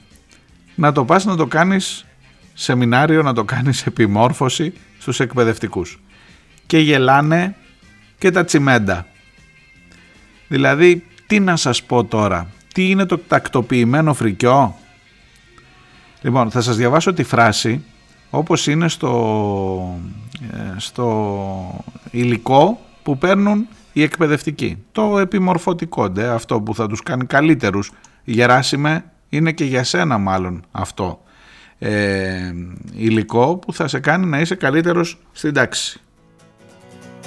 να το πας να το κάνεις σεμινάριο, να το κάνεις επιμόρφωση στους εκπαιδευτικούς και γελάνε και τα τσιμέντα. Δηλαδή, τι να σας πω τώρα, τι είναι το τακτοποιημένο φρικιό; Λοιπόν, θα σας διαβάσω τη φράση όπως είναι στο, ε, στο υλικό που παίρνουν οι εκπαιδευτικοί. Το επιμορφωτικό, ντε, αυτό που θα τους κάνει καλύτερους. Γεράσιμε, είναι και για σένα μάλλον αυτό. Ε, υλικό που θα σε κάνει να είσαι καλύτερος στην τάξη.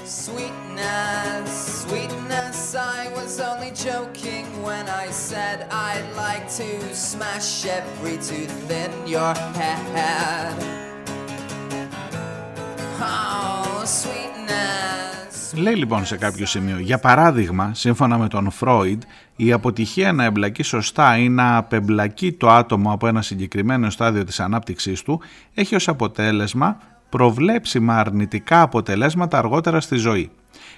Sweetness, sweetness, I was only joking when I said I'd like to smash every tooth in your head. Oh, sweetness. Λέει λοιπόν σε κάποιο σημείο, για παράδειγμα, σύμφωνα με τον Φρόιντ, η αποτυχία να εμπλακεί σωστά ή να απεμπλακεί το άτομο από ένα συγκεκριμένο στάδιο της ανάπτυξής του έχει ως αποτέλεσμα προβλέψιμα αρνητικά αποτελέσματα αργότερα στη ζωή.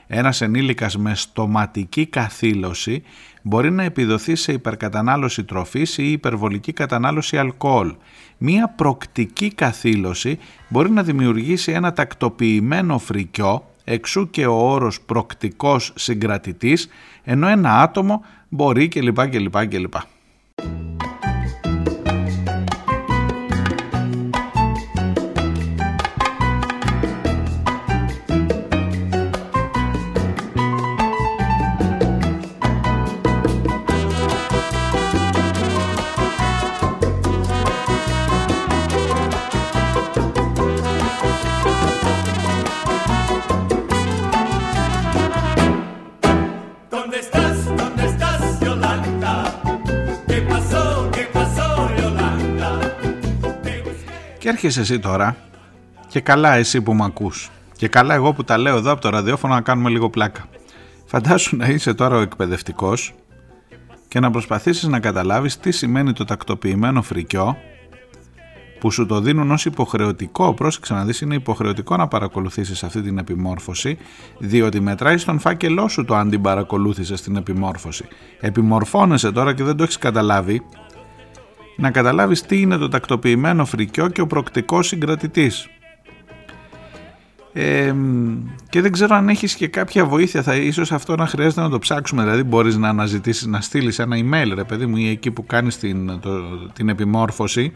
Ένας ενήλικας με στοματική καθήλωση μπορεί να επιδοθεί σε υπερκατανάλωση τροφής ή υπερβολική κατανάλωση αλκοόλ. Μία προκτική καθήλωση μπορεί να δημιουργήσει ένα τακτοποιημένο φρικιό, εξού και ο όρος προκτικός συγκρατητής, ενώ ένα άτομο μπορεί κλπ. κλπ, κλπ. Έρχεσαι εσύ τώρα και καλά εσύ που με ακούς και καλά εγώ που τα λέω εδώ από το ραδιόφωνο να κάνουμε λίγο πλάκα. Φαντάσου να είσαι τώρα ο εκπαιδευτικός και να προσπαθήσεις να καταλάβεις τι σημαίνει το τακτοποιημένο φρικιό που σου το δίνουν ως υποχρεωτικό, πρόσεξε να δεις είναι υποχρεωτικό να παρακολουθήσεις αυτή την επιμόρφωση διότι μετράει στον φάκελό σου το αν την παρακολούθησες την επιμόρφωση. Επιμορφώνεσαι τώρα και δεν το έχεις καταλάβει να καταλάβεις τι είναι το τακτοποιημένο φρικιό και ο προκτικός συγκρατητής. Ε, και δεν ξέρω αν έχεις και κάποια βοήθεια θα ίσως αυτό να χρειάζεται να το ψάξουμε. Δηλαδή μπορείς να αναζητήσεις να στείλεις ένα email ρε παιδί μου ή εκεί που κάνεις την, την επιμόρφωση.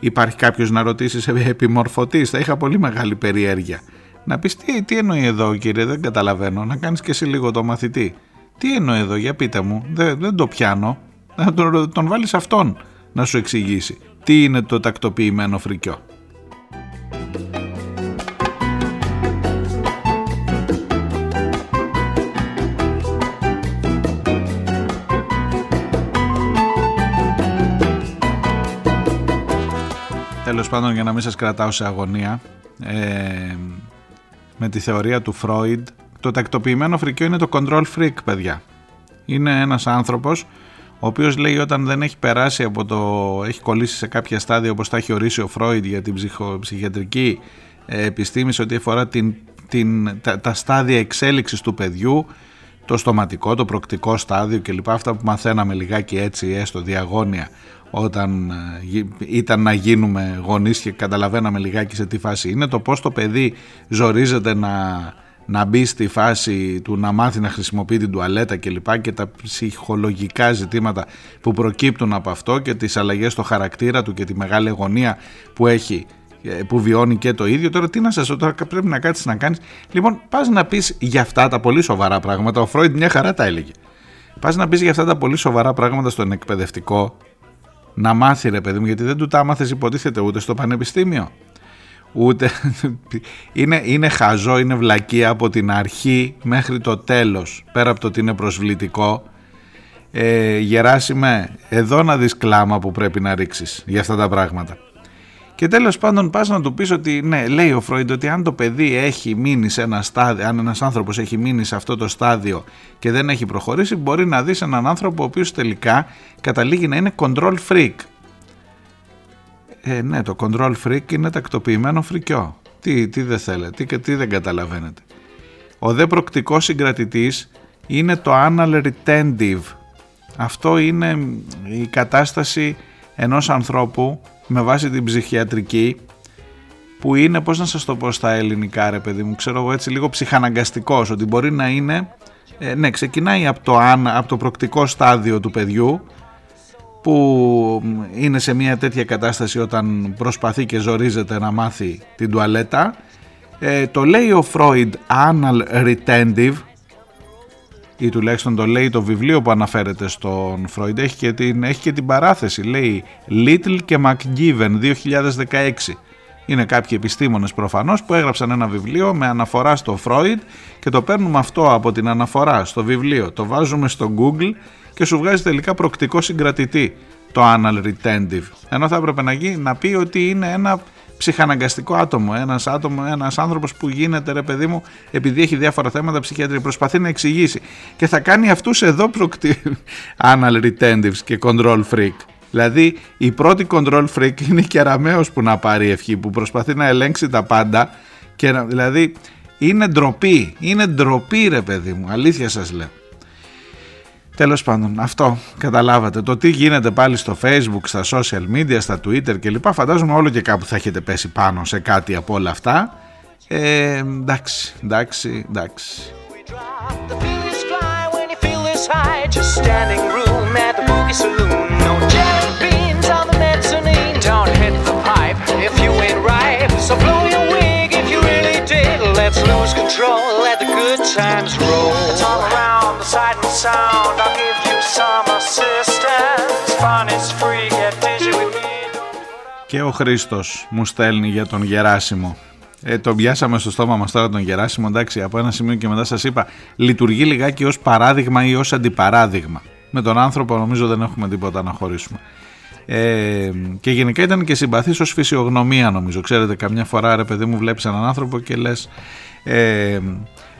Υπάρχει κάποιος να ρωτήσεις επιμορφωτής. Θα είχα πολύ μεγάλη περιέργεια. Να πεις τι, τι εννοεί εδώ κύριε δεν καταλαβαίνω. Να κάνεις και εσύ λίγο το μαθητή. Τι εννοεί εδώ για πείτε μου. Δεν, δεν το πιάνω. Να τον, τον βάλεις αυτόν να σου εξηγήσει τι είναι το τακτοποιημένο φρικιό. Τέλος πάντων για να μην σας κρατάω σε αγωνία ε, με τη θεωρία του Φρόιντ το τακτοποιημένο φρικιό είναι το control freak παιδιά. Είναι ένας άνθρωπος ο οποίος λέει όταν δεν έχει περάσει από το έχει κολλήσει σε κάποια στάδια όπως τα έχει ορίσει ο Φρόιντ για την ψυχο, ψυχιατρική ε, επιστήμης σε ό,τι αφορά την, την, τα, τα στάδια εξέλιξης του παιδιού το στοματικό, το προκτικό στάδιο κλπ. Αυτά που μαθαίναμε λιγάκι έτσι έστω διαγώνια όταν ε, ήταν να γίνουμε γονείς και καταλαβαίναμε λιγάκι σε τι φάση είναι το πως το παιδί ζορίζεται να, να μπει στη φάση του να μάθει να χρησιμοποιεί την τουαλέτα και λοιπά και τα ψυχολογικά ζητήματα που προκύπτουν από αυτό και τις αλλαγές στο χαρακτήρα του και τη μεγάλη αγωνία που έχει ε, που βιώνει και το ίδιο. Τώρα τι να σας τώρα πρέπει να κάτσεις να κάνεις. Λοιπόν πας να πεις για αυτά τα πολύ σοβαρά πράγματα. Ο Φρόιντ μια χαρά τα έλεγε. Πας να πεις για αυτά τα πολύ σοβαρά πράγματα στον εκπαιδευτικό να μάθει ρε παιδί μου γιατί δεν του τα άμαθες υποτίθεται ούτε στο πανεπιστήμιο ούτε είναι, είναι χαζό, είναι βλακία από την αρχή μέχρι το τέλος πέρα από το ότι είναι προσβλητικό ε, Γεράσιμε εδώ να δεις κλάμα που πρέπει να ρίξεις για αυτά τα πράγματα και τέλος πάντων πας να του πεις ότι ναι, λέει ο Φρόιντ ότι αν το παιδί έχει μείνει σε ένα στάδιο, αν ένας άνθρωπος έχει μείνει σε αυτό το στάδιο και δεν έχει προχωρήσει, μπορεί να δεις έναν άνθρωπο ο οποίος τελικά καταλήγει να είναι control freak. Ε, ναι, το control freak είναι τακτοποιημένο φρικιό. Τι, τι δεν θέλετε, τι, τι δεν καταλαβαίνετε. Ο δε προκτικός συγκρατητής είναι το anal retentive. Αυτό είναι η κατάσταση ενός ανθρώπου με βάση την ψυχιατρική που είναι, πώς να σας το πω στα ελληνικά ρε παιδί μου, ξέρω εγώ έτσι λίγο ψυχαναγκαστικός, ότι μπορεί να είναι, ε, ναι ξεκινάει από το, από το προκτικό στάδιο του παιδιού που είναι σε μια τέτοια κατάσταση όταν προσπαθεί και ζορίζεται να μάθει την τουαλέτα. Ε, το λέει ο Φρόιντ anal retentive ή τουλάχιστον το λέει το βιβλίο που αναφέρεται στον Φρόιντ. Έχει και την, έχει και την παράθεση. Λέει Little και McGiven 2016 είναι κάποιοι επιστήμονες προφανώς που έγραψαν ένα βιβλίο με αναφορά στο Φρόιντ και το παίρνουμε αυτό από την αναφορά στο βιβλίο. Το βάζουμε στο Google και σου βγάζει τελικά προκτικό συγκρατητή το Anal Retentive ενώ θα έπρεπε να, γίνει, να πει ότι είναι ένα ψυχαναγκαστικό άτομο. Ένας άτομο, ένας άνθρωπος που γίνεται ρε παιδί μου επειδή έχει διάφορα θέματα ψυχιατρία. Προσπαθεί να εξηγήσει. Και θα κάνει αυτούς εδώ προκτι... anal retentives και control freak. Δηλαδή η πρώτη control freak είναι η κεραμαίος που να πάρει ευχή που προσπαθεί να ελέγξει τα πάντα και να, δηλαδή είναι ντροπή, είναι ντροπή ρε παιδί μου, αλήθεια σας λέω. Τέλος πάντων, αυτό καταλάβατε. Το τι γίνεται πάλι στο Facebook, στα social media, στα Twitter κλπ. Φαντάζομαι όλο και κάπου θα έχετε πέσει πάνω σε κάτι από όλα αυτά. Ε, εντάξει, εντάξει, εντάξει. Let's lose control, let the good times roll. Sight and sound. I'll give you some assistance. Fun is free, get dizzy with me. Και ο Χρήστος μου στέλνει για τον Γεράσιμο. Ε, τον πιάσαμε στο στόμα μας τώρα τον Γεράσιμο, εντάξει, από ένα σημείο και μετά σας είπα, λειτουργεί λιγάκι ως παράδειγμα ή ως αντιπαράδειγμα. Με τον άνθρωπο νομίζω δεν έχουμε τίποτα να χωρίσουμε. Ε, και γενικά ήταν και συμπαθής ως φυσιογνωμία νομίζω ξέρετε καμιά φορά ρε παιδί μου βλέπεις έναν άνθρωπο και λες ε,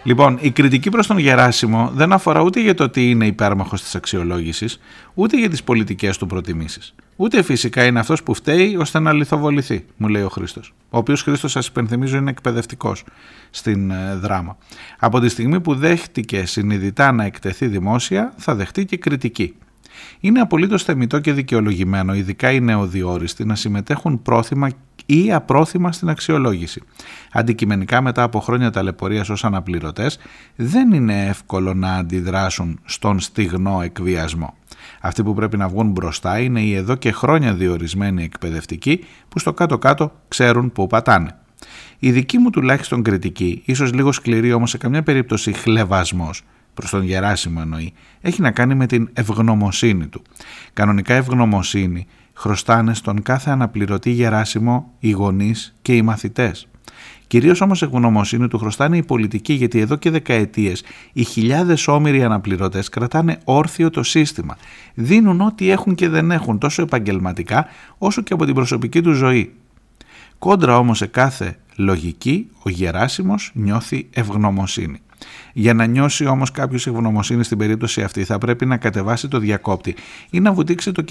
Λοιπόν, η κριτική προς τον Γεράσιμο δεν αφορά ούτε για το ότι είναι υπέρμαχος της αξιολόγησης, ούτε για τις πολιτικές του προτιμήσεις. Ούτε φυσικά είναι αυτός που φταίει ώστε να λιθοβοληθεί, μου λέει ο Χρήστος. Ο οποίος Χρήστος, σας υπενθυμίζω, είναι εκπαιδευτικός στην ε, δράμα. Από τη στιγμή που δέχτηκε συνειδητά να εκτεθεί δημόσια, θα δεχτεί και κριτική. Είναι απολύτως θεμητό και δικαιολογημένο, ειδικά οι νεοδιόριστοι, να συμμετέχουν πρόθυμα ή απρόθυμα στην αξιολόγηση. Αντικειμενικά μετά από χρόνια ταλαιπωρίας ως αναπληρωτές δεν είναι εύκολο να αντιδράσουν στον στιγνό εκβιασμό. Αυτοί που πρέπει να βγουν μπροστά είναι οι εδώ και χρόνια διορισμένοι εκπαιδευτικοί που στο κάτω-κάτω ξέρουν που πατάνε. Η δική μου τουλάχιστον κριτική, ίσως λίγο σκληρή όμως σε καμιά περίπτωση χλεβασμός, προς τον Γεράσιμο εννοεί, έχει να κάνει με την ευγνωμοσύνη του. Κανονικά ευγνωμοσύνη χρωστάνε στον κάθε αναπληρωτή Γεράσιμο οι γονείς και οι μαθητές. Κυρίως όμως ευγνωμοσύνη του χρωστάνε οι πολιτικοί γιατί εδώ και δεκαετίες οι χιλιάδες όμοιροι αναπληρωτές κρατάνε όρθιο το σύστημα. Δίνουν ό,τι έχουν και δεν έχουν τόσο επαγγελματικά όσο και από την προσωπική τους ζωή. Κόντρα όμως σε κάθε λογική ο Γεράσιμος νιώθει ευγνωμοσύνη. Για να νιώσει όμως κάποιος ευγνωμοσύνης στην περίπτωση αυτή θα πρέπει να κατεβάσει το διακόπτη ή να βουτήξει το,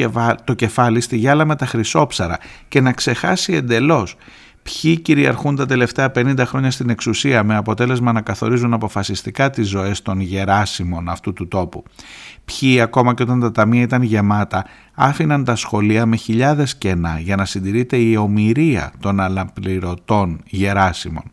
το κεφάλι στη γυάλα με τα χρυσόψαρα και να ξεχάσει εντελώς ποιοι κυριαρχούν τα τελευταία 50 χρόνια στην εξουσία με αποτέλεσμα να καθορίζουν αποφασιστικά τις ζωές των γεράσιμων αυτού του τόπου. Ποιοι ακόμα και όταν τα ταμεία ήταν γεμάτα άφηναν τα σχολεία με χιλιάδες κενά για να συντηρείται η ομοιρία των αλαπληρωτών γεράσιμων.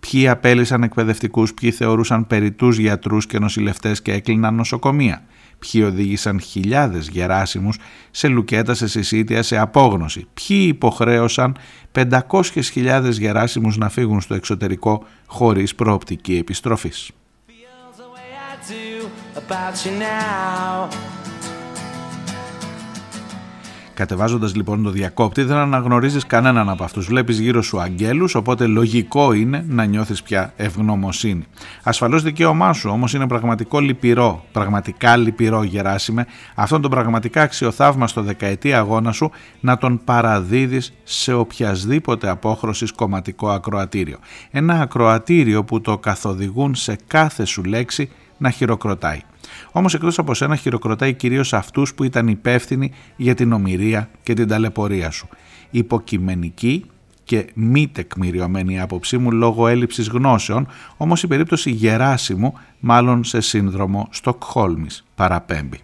Ποιοι απέλησαν εκπαιδευτικούς, ποιοι θεωρούσαν περιτούς γιατρούς και νοσηλευτές και έκλειναν νοσοκομεία. Ποιοι οδήγησαν χιλιάδες γεράσιμους σε λουκέτα, σε συσίτια, σε απόγνωση. Ποιοι υποχρέωσαν 500.000 γεράσιμους να φύγουν στο εξωτερικό χωρίς προοπτική επιστροφής. Κατεβάζοντας λοιπόν το διακόπτη δεν αναγνωρίζεις κανέναν από αυτούς. Βλέπεις γύρω σου αγγέλους, οπότε λογικό είναι να νιώθεις πια ευγνωμοσύνη. Ασφαλώς δικαίωμά σου, όμως είναι πραγματικό λυπηρό, πραγματικά λυπηρό Γεράσιμε, αυτόν τον πραγματικά αξιοθαύμαστο δεκαετή αγώνα σου να τον παραδίδεις σε οποιασδήποτε απόχρωσης κομματικό ακροατήριο. Ένα ακροατήριο που το καθοδηγούν σε κάθε σου λέξη να χειροκροτάει. Όμως εκτός από σένα χειροκροτάει κυρίως αυτούς που ήταν υπεύθυνοι για την ομοιρία και την ταλαιπωρία σου. Υποκειμενική και μη τεκμηριωμένη άποψή μου λόγω έλλειψης γνώσεων, όμως η περίπτωση Γεράσιμου μάλλον σε σύνδρομο Στοκχόλμης παραπέμπει.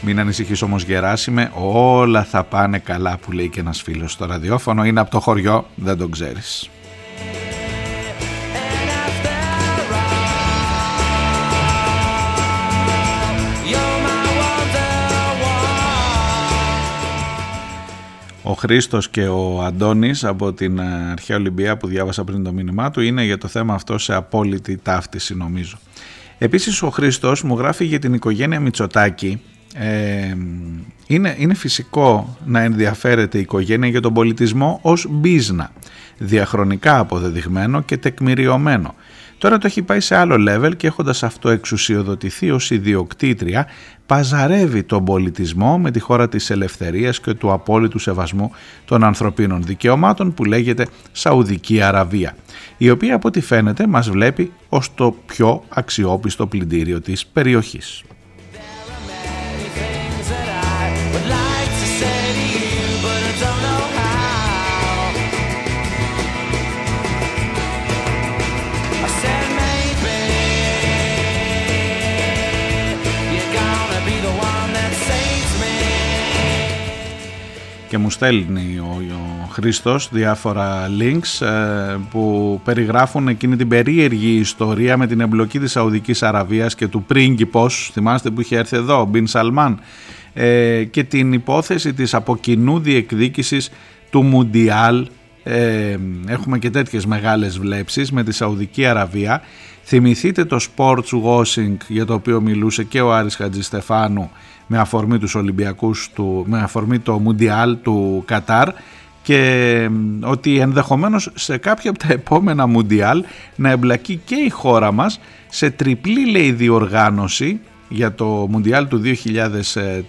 Μην ανησυχείς όμως Γεράσιμε, όλα θα πάνε καλά που λέει και ένας φίλος στο ραδιόφωνο, είναι από το χωριό, δεν τον ξέρεις. Ο Χρήστος και ο Αντώνης από την ε, Αρχαία Ολυμπία που διάβασα πριν το μήνυμά του είναι για το θέμα αυτό σε απόλυτη ταύτιση νομίζω. Επίσης ο Χρήστος μου γράφει για την οικογένεια Μητσοτάκη ε, είναι, είναι φυσικό να ενδιαφέρεται η οικογένεια για τον πολιτισμό ως μπίζνα, διαχρονικά αποδεδειγμένο και τεκμηριωμένο. Τώρα το έχει πάει σε άλλο level και έχοντας αυτό εξουσιοδοτηθεί ως ιδιοκτήτρια παζαρεύει τον πολιτισμό με τη χώρα της ελευθερίας και του απόλυτου σεβασμού των ανθρωπίνων δικαιωμάτων που λέγεται Σαουδική Αραβία η οποία από ό,τι φαίνεται μας βλέπει ως το πιο αξιόπιστο πλυντήριο της περιοχής. Και μου στέλνει ο, ο Χρήστος διάφορα links ε, που περιγράφουν εκείνη την περίεργη ιστορία με την εμπλοκή της Σαουδικής Αραβίας και του πρίγκιπος, θυμάστε που είχε έρθει εδώ, ο Μπιν Σαλμάν, ε, και την υπόθεση της από κοινού διεκδίκησης του Μουντιάλ. Ε, έχουμε και τέτοιες μεγάλες βλέψεις με τη Σαουδική Αραβία. Θυμηθείτε το sports washing για το οποίο μιλούσε και ο Άρης Χατζηστεφάνου με αφορμή τους Ολυμπιακούς, του, με αφορμή το Μουντιάλ του Κατάρ και ότι ενδεχομένως σε κάποια από τα επόμενα Μουντιάλ να εμπλακεί και η χώρα μας σε τριπλή λέει διοργάνωση για το Μουντιάλ του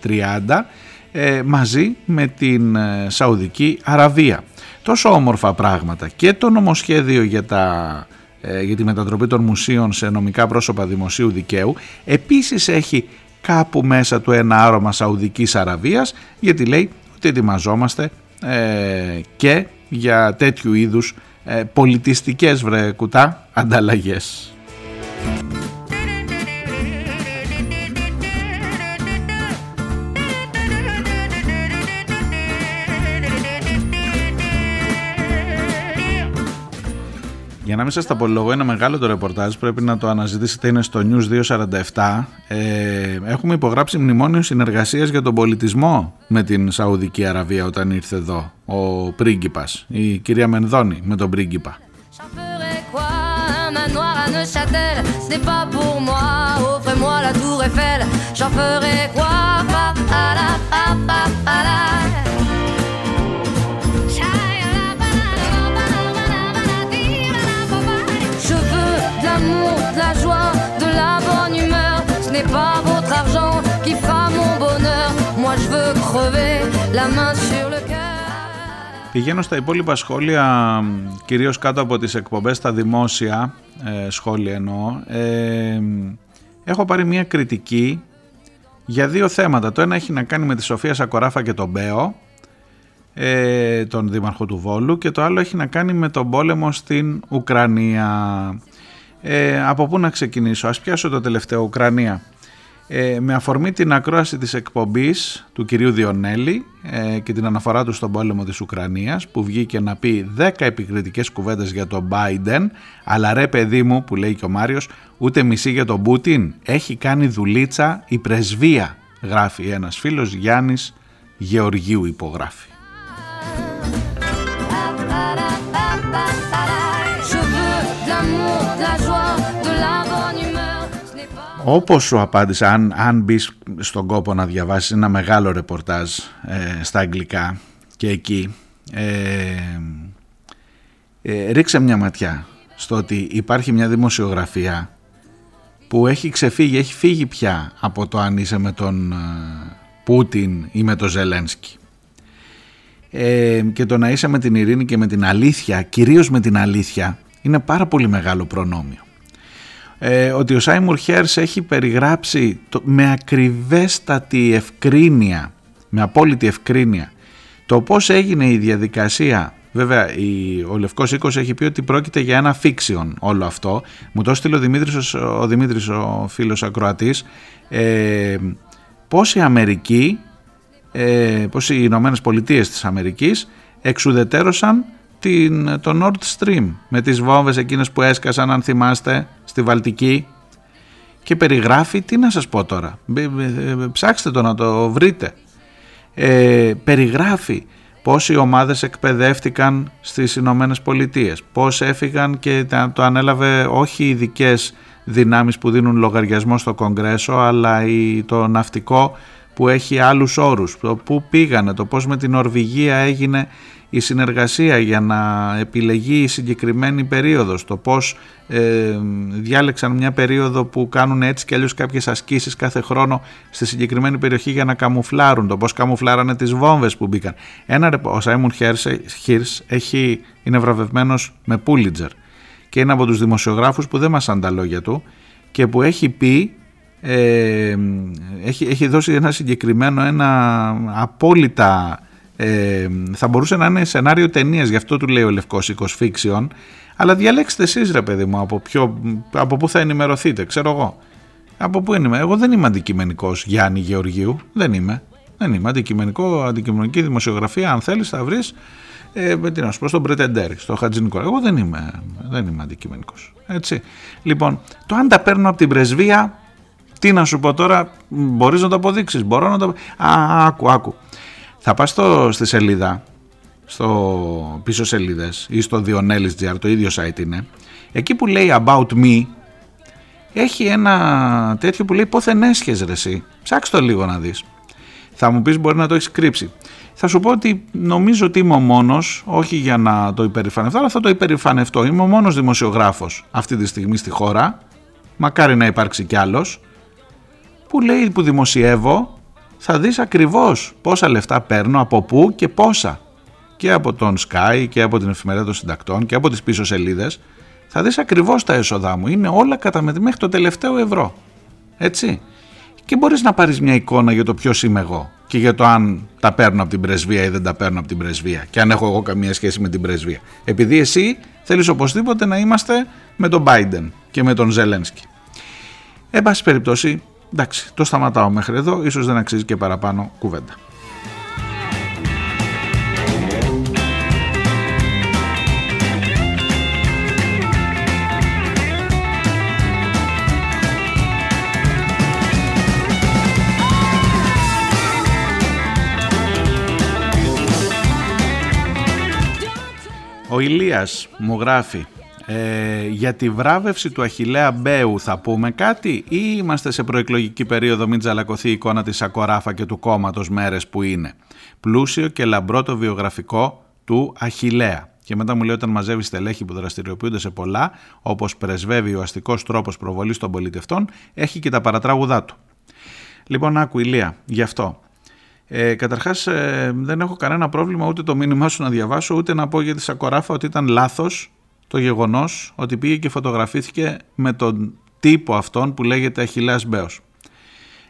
2030 ε, μαζί με την ε, Σαουδική Αραβία. τόσο όμορφα πράγματα και το νομοσχέδιο για, τα, ε, για τη μετατροπή των μουσείων σε νομικά πρόσωπα δημοσίου δικαίου επίσης έχει κάπου μέσα του ένα άρωμα Σαουδικής Αραβίας γιατί λέει ότι ετοιμαζόμαστε ε, και για τέτοιου είδους ε, πολιτιστικές βρε κουτά ανταλλαγές. Να μην σας τα απολογώ ένα μεγάλο το ρεπορτάζ πρέπει να το αναζητήσετε είναι στο News 247 ε, έχουμε υπογράψει μνημόνιο συνεργασίας για τον πολιτισμό με την Σαουδική Αραβία όταν ήρθε εδώ ο πρίγκιπας η κυρία Μενδώνη με τον πρίγκιπα Πηγαίνω στα υπόλοιπα σχόλια, κυρίως κάτω από τις εκπομπές, στα δημόσια ε, σχόλια εννοώ. Ε, έχω πάρει μια κριτική για δύο θέματα. Το ένα έχει να κάνει με τη Σοφία Σακοράφα και τον Μπέο, ε, τον δήμαρχο του Βόλου, και το άλλο έχει να κάνει με τον πόλεμο στην Ουκρανία. Ε, από πού να ξεκινήσω, ας πιάσω το τελευταίο Ουκρανία. Ε, με αφορμή την ακρόαση της εκπομπής του κυρίου Διονέλη ε, και την αναφορά του στον πόλεμο της Ουκρανίας που βγήκε να πει 10 επικριτικές κουβέντες για τον Biden αλλά ρε παιδί μου που λέει και ο Μάριος ούτε μισή για τον Πούτιν. Έχει κάνει δουλίτσα η πρεσβεία γράφει ένας φίλος Γιάννης Γεωργίου υπογράφει Όπως σου απάντησα, αν, αν μπεις στον κόπο να διαβάσεις ένα μεγάλο ρεπορτάζ ε, στα αγγλικά και εκεί, ε, ε, ρίξε μια ματιά στο ότι υπάρχει μια δημοσιογραφία που έχει ξεφύγει, έχει φύγει πια από το αν είσαι με τον Πούτιν ή με τον Ζελένσκι. και το να είσαι με την ειρήνη και με την αλήθεια, κυρίως με την αλήθεια, είναι πάρα πολύ μεγάλο προνόμιο ε, ότι ο Σάιμουρ Χέρς έχει περιγράψει το, με ακριβέστατη ευκρίνεια, με απόλυτη ευκρίνεια, το πώς έγινε η διαδικασία Βέβαια, η, ο Λευκός Οίκος έχει πει ότι πρόκειται για ένα fiction όλο αυτό. Μου το έστειλε ο Δημήτρης, ο, Δημήτρης, ο φίλος ακροατής, ε, πώς η Αμερική, ε, πώς οι Ηνωμένες Πολιτείες της Αμερικής εξουδετέρωσαν την, το Nord Stream με τις βόμβες εκείνες που έσκασαν αν θυμάστε στη Βαλτική. Και περιγράφει, τι να σας πω τώρα, ψάξτε το να το βρείτε, ε, περιγράφει πώς οι ομάδες εκπαιδεύτηκαν στις Ηνωμένες Πολιτείες, πώς έφυγαν και το ανέλαβε όχι οι ειδικές δυνάμεις που δίνουν λογαριασμό στο Κογκρέσο αλλά το ναυτικό που έχει άλλους όρους, το πού πήγανε, το πώς με την Ορβηγία έγινε η συνεργασία για να επιλεγεί η συγκεκριμένη περίοδος, το πώς ε, διάλεξαν μια περίοδο που κάνουν έτσι και αλλιώς κάποιες ασκήσεις κάθε χρόνο στη συγκεκριμένη περιοχή για να καμουφλάρουν, το πώς καμουφλάρανε τις βόμβες που μπήκαν. Ένα, ο Σάιμουν Χίρς έχει, είναι βραβευμένος με Πούλιτζερ και είναι από τους δημοσιογράφους που δεν μας τα λόγια του και που έχει πει ε, έχει, έχει δώσει ένα συγκεκριμένο, ένα απόλυτα ε, θα μπορούσε να είναι σενάριο ταινίας, γι' αυτό του λέει ο Λευκό Οίκο Fiction. Αλλά διαλέξτε εσείς, ρε παιδί μου, από, ποιο, από πού θα ενημερωθείτε, ξέρω εγώ. Από πού είμαι. Εγώ δεν είμαι αντικειμενικός Γιάννη Γεωργίου. Δεν είμαι. Δεν είμαι αντικειμενικό, αντικειμενική δημοσιογραφία. Αν θέλεις, θα βρεις. Ε, τι να σου πω, στον Πρετεντέρη, στο Χατζηνικό. Εγώ δεν είμαι, δεν είμαι αντικειμενικός. Έτσι. Λοιπόν, το αν τα παίρνω από την πρεσβεία, τι να σου πω τώρα, μπορείς να το αποδείξεις. Μπορώ να το. Α, άκου, άκου θα πας στο, στη σελίδα, στο πίσω σελίδες ή στο Dionellis.gr, το ίδιο site είναι, εκεί που λέει About Me, έχει ένα τέτοιο που λέει πόθεν έσχες ρε εσύ. Ψάξ' το λίγο να δεις. Θα μου πεις μπορεί να το έχεις κρύψει. Θα σου πω ότι νομίζω ότι είμαι ο μόνος, όχι για να το υπερηφανευτώ, αλλά θα το υπερηφανευτώ. Είμαι ο μόνος δημοσιογράφος αυτή τη στιγμή στη χώρα, μακάρι να υπάρξει κι άλλος, που λέει που δημοσιεύω θα δεις ακριβώς πόσα λεφτά παίρνω, από πού και πόσα. και από τον Sky και από την εφημερίδα των συντακτών και από τις πίσω σελίδες θα δεις ακριβώς τα έσοδά μου. Είναι όλα καταμετρημένα μέχρι το τελευταίο ευρώ. Έτσι. Και μπορείς να πάρεις μια εικόνα για το ποιος είμαι εγώ και για το αν τα παίρνω από την πρεσβεία ή δεν τα παίρνω από την πρεσβεία και αν έχω εγώ καμία σχέση με την πρεσβεία. Επειδή εσύ θέλεις οπωσδήποτε να είμαστε με τον Biden και με τον Ζελένσκι. Εν πάση περιπτώσει, εντάξει, το σταματάω μέχρι εδώ, ίσως δεν αξίζει και παραπάνω κουβέντα. Ο Ηλίας μου γράφει ε, για τη βράβευση του Αχιλέα Μπέου θα πούμε κάτι ή είμαστε σε προεκλογική περίοδο μην τζαλακωθεί η εικόνα της Ακοράφα και του κόμματος μέρες που είναι; Πλούσιο και λαμπρό το βιογραφικό του Αχιλέα. Και μετά μου λέει όταν μαζεύεις στελέχη που δραστηριοποιούνται σε πολλά, όπως πρεσβεύει ο αστικός τρόπος προβολής των πολιτευτών, έχει και τα παρατράγουδά του. Λοιπόν, άκου Ηλία, γι' αυτό. Ε, Καταρχάς, ε, δεν έχω κανένα πρόβλημα ούτε το μήνυμά σου να διαβάσω, ούτε να πω για τη Σακοράφα ότι ήταν λάθος το γεγονός ότι πήγε και φωτογραφήθηκε με τον τύπο αυτόν που λέγεται Αχιλέα Μπέος.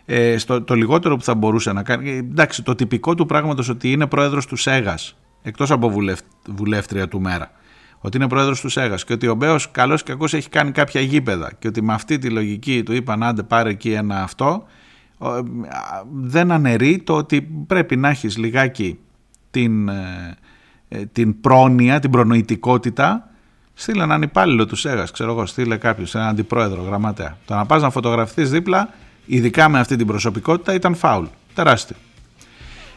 Ε, στο, το λιγότερο που θα μπορούσε να κάνει. Εντάξει, το τυπικό του πράγματος ότι είναι πρόεδρος του ΣΕΓΑ, εκτός από βουλευ, βουλεύτρια του μέρα. Ότι είναι πρόεδρος του ΣΕΓΑ και ότι ο Μπέος καλό και κακό έχει κάνει κάποια γήπεδα και ότι με αυτή τη λογική του είπαν άντε πάρε εκεί ένα αυτό δεν αναιρεί το ότι πρέπει να έχεις λιγάκι την, ε, ε, την πρόνοια, την προνοητικότητα στείλε έναν υπάλληλο του ΣΕΓΑΣ, ξέρω εγώ, στείλε κάποιος, έναν αντιπρόεδρο, γραμματέα. Το να πας να φωτογραφηθείς δίπλα, ειδικά με αυτή την προσωπικότητα, ήταν φάουλ. Τεράστιο.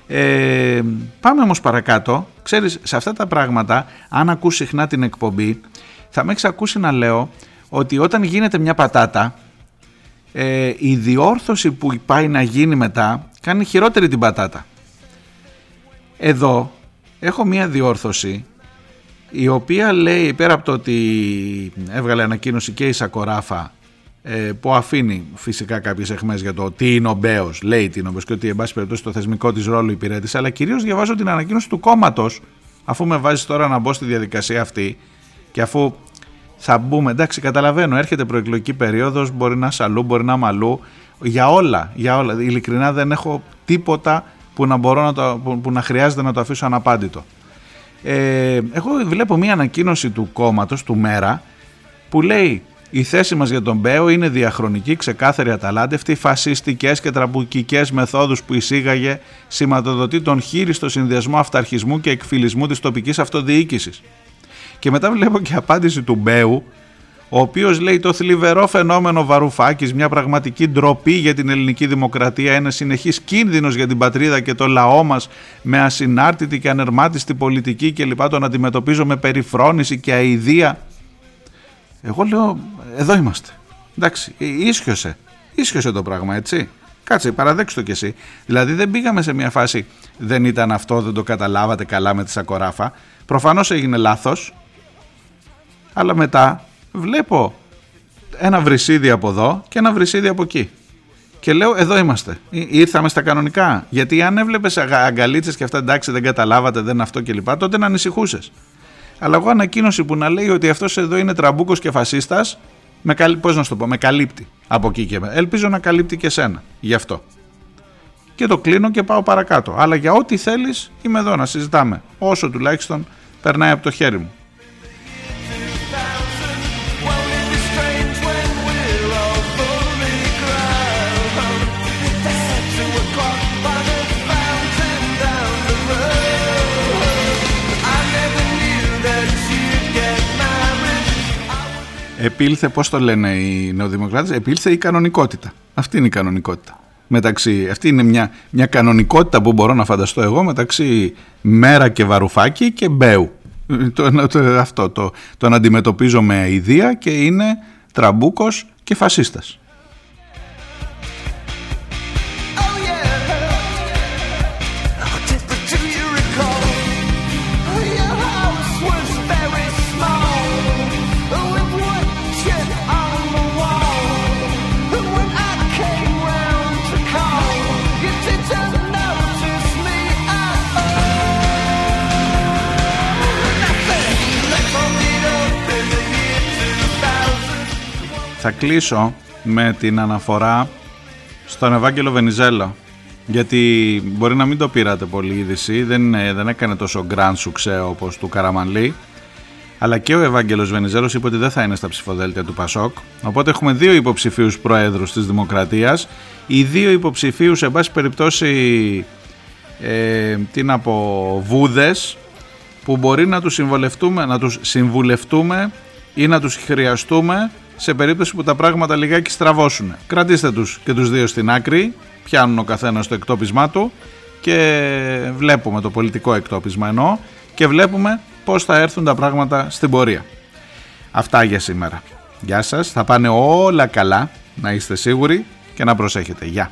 Ε, πάμε όμως παρακάτω. Ξέρεις, σε αυτά τα πράγματα, αν ακούς συχνά την εκπομπή, θα με έχεις ακούσει να λέω ότι όταν γίνεται μια πατάτα, ε, η διόρθωση που πάει να γίνει μετά κάνει χειρότερη την πατάτα. Εδώ έχω μία διόρθωση η οποία λέει πέρα από το ότι έβγαλε ανακοίνωση και η Σακοράφα ε, που αφήνει φυσικά κάποιες εχμέ για το τι είναι ο Μπέος, λέει τι είναι ο Μπέος και ότι εν πάση περιπτώσει το θεσμικό της ρόλο υπηρέτησε, αλλά κυρίως διαβάζω την ανακοίνωση του κόμματος, αφού με βάζει τώρα να μπω στη διαδικασία αυτή και αφού θα μπούμε. Εντάξει, καταλαβαίνω, έρχεται προεκλογική περίοδος, μπορεί να είσαι αλλού, μπορεί να είμαι αλλού. Για όλα, για όλα. Ειλικρινά δεν έχω τίποτα που να, μπορώ να το, που, να χρειάζεται να το αφήσω αναπάντητο. Ε, εγώ βλέπω μία ανακοίνωση του κόμματος, του ΜΕΡΑ, που λέει η θέση μας για τον Μπέο είναι διαχρονική, ξεκάθαρη, αταλάντευτη, φασιστικές και τραμπουκικές μεθόδους που εισήγαγε σηματοδοτεί τον χείριστο συνδυασμό αυταρχισμού και εκφυλισμού της τοπικής αυτοδιοίκησης. Και μετά βλέπω και απάντηση του Μπέου, ο οποίος λέει το θλιβερό φαινόμενο Βαρουφάκης, μια πραγματική ντροπή για την ελληνική δημοκρατία, ένα συνεχής κίνδυνος για την πατρίδα και το λαό μας με ασυνάρτητη και ανερμάτιστη πολιτική και λοιπά τον αντιμετωπίζω με περιφρόνηση και αηδία. Εγώ λέω εδώ είμαστε. Εντάξει, ίσχυωσε. Ίσχυωσε το πράγμα έτσι. Κάτσε, παραδέξτε το κι εσύ. Δηλαδή δεν πήγαμε σε μια φάση δεν ήταν αυτό, δεν το καταλάβατε καλά με τη Σακοράφα. Προφανώς έγινε λάθος αλλά μετά βλέπω ένα βρυσίδι από εδώ και ένα βρυσίδι από εκεί. Και λέω, εδώ είμαστε. Ήρθαμε στα κανονικά. Γιατί αν έβλεπες αγκαλίτσες και αυτά, εντάξει, δεν καταλάβατε, δεν αυτό κλπ., τότε να ανησυχούσες. Αλλά εγώ ανακοίνωση που να λέει ότι αυτός εδώ είναι τραμπούκος και φασίστας, με, πώς να το πω, με καλύπτει από εκεί και μετά. Ελπίζω να καλύπτει και σένα γι' αυτό. Και το κλείνω και πάω παρακάτω. Αλλά για ό,τι θέλεις είμαι εδώ να συζητάμε. Όσο τουλάχιστον περνάει από το χέρι μου. Επήλθε, πώς το λένε οι νεοδημοκράτες, επήλθε η κανονικότητα. Αυτή είναι η κανονικότητα. Μεταξύ, αυτή είναι μια, μια κανονικότητα που μπορώ να φανταστώ εγώ μεταξύ ΜέΡΑ και Βαρουφάκη και Μπέου. Το, το, αυτό, το, το να αντιμετωπίζω με ιδέα και είναι τραμπούκος και φασίστας. Θα κλείσω με την αναφορά στον Ευάγγελο Βενιζέλο. Γιατί μπορεί να μην το πήρατε πολύ είδηση, δεν, ε, δεν έκανε τόσο γκραν σουξέ όπως του Καραμανλή. Αλλά και ο Ευάγγελος Βενιζέλος είπε ότι δεν θα είναι στα ψηφοδέλτια του Πασόκ. Οπότε έχουμε δύο υποψηφίους προέδρους της Δημοκρατίας. Οι δύο υποψηφίους, σε πάση περιπτώσει, ε, τι να πω, βούδες, που μπορεί να τους, συμβουλευτούμε, να τους συμβουλευτούμε ή να τους χρειαστούμε σε περίπτωση που τα πράγματα λιγάκι στραβώσουν. Κρατήστε τους και τους δύο στην άκρη, πιάνουν ο καθένας το εκτόπισμά του και βλέπουμε το πολιτικό εκτόπισμα εννοώ και βλέπουμε πώς θα έρθουν τα πράγματα στην πορεία. Αυτά για σήμερα. Γεια σας, θα πάνε όλα καλά, να είστε σίγουροι και να προσέχετε. Γεια.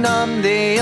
numb the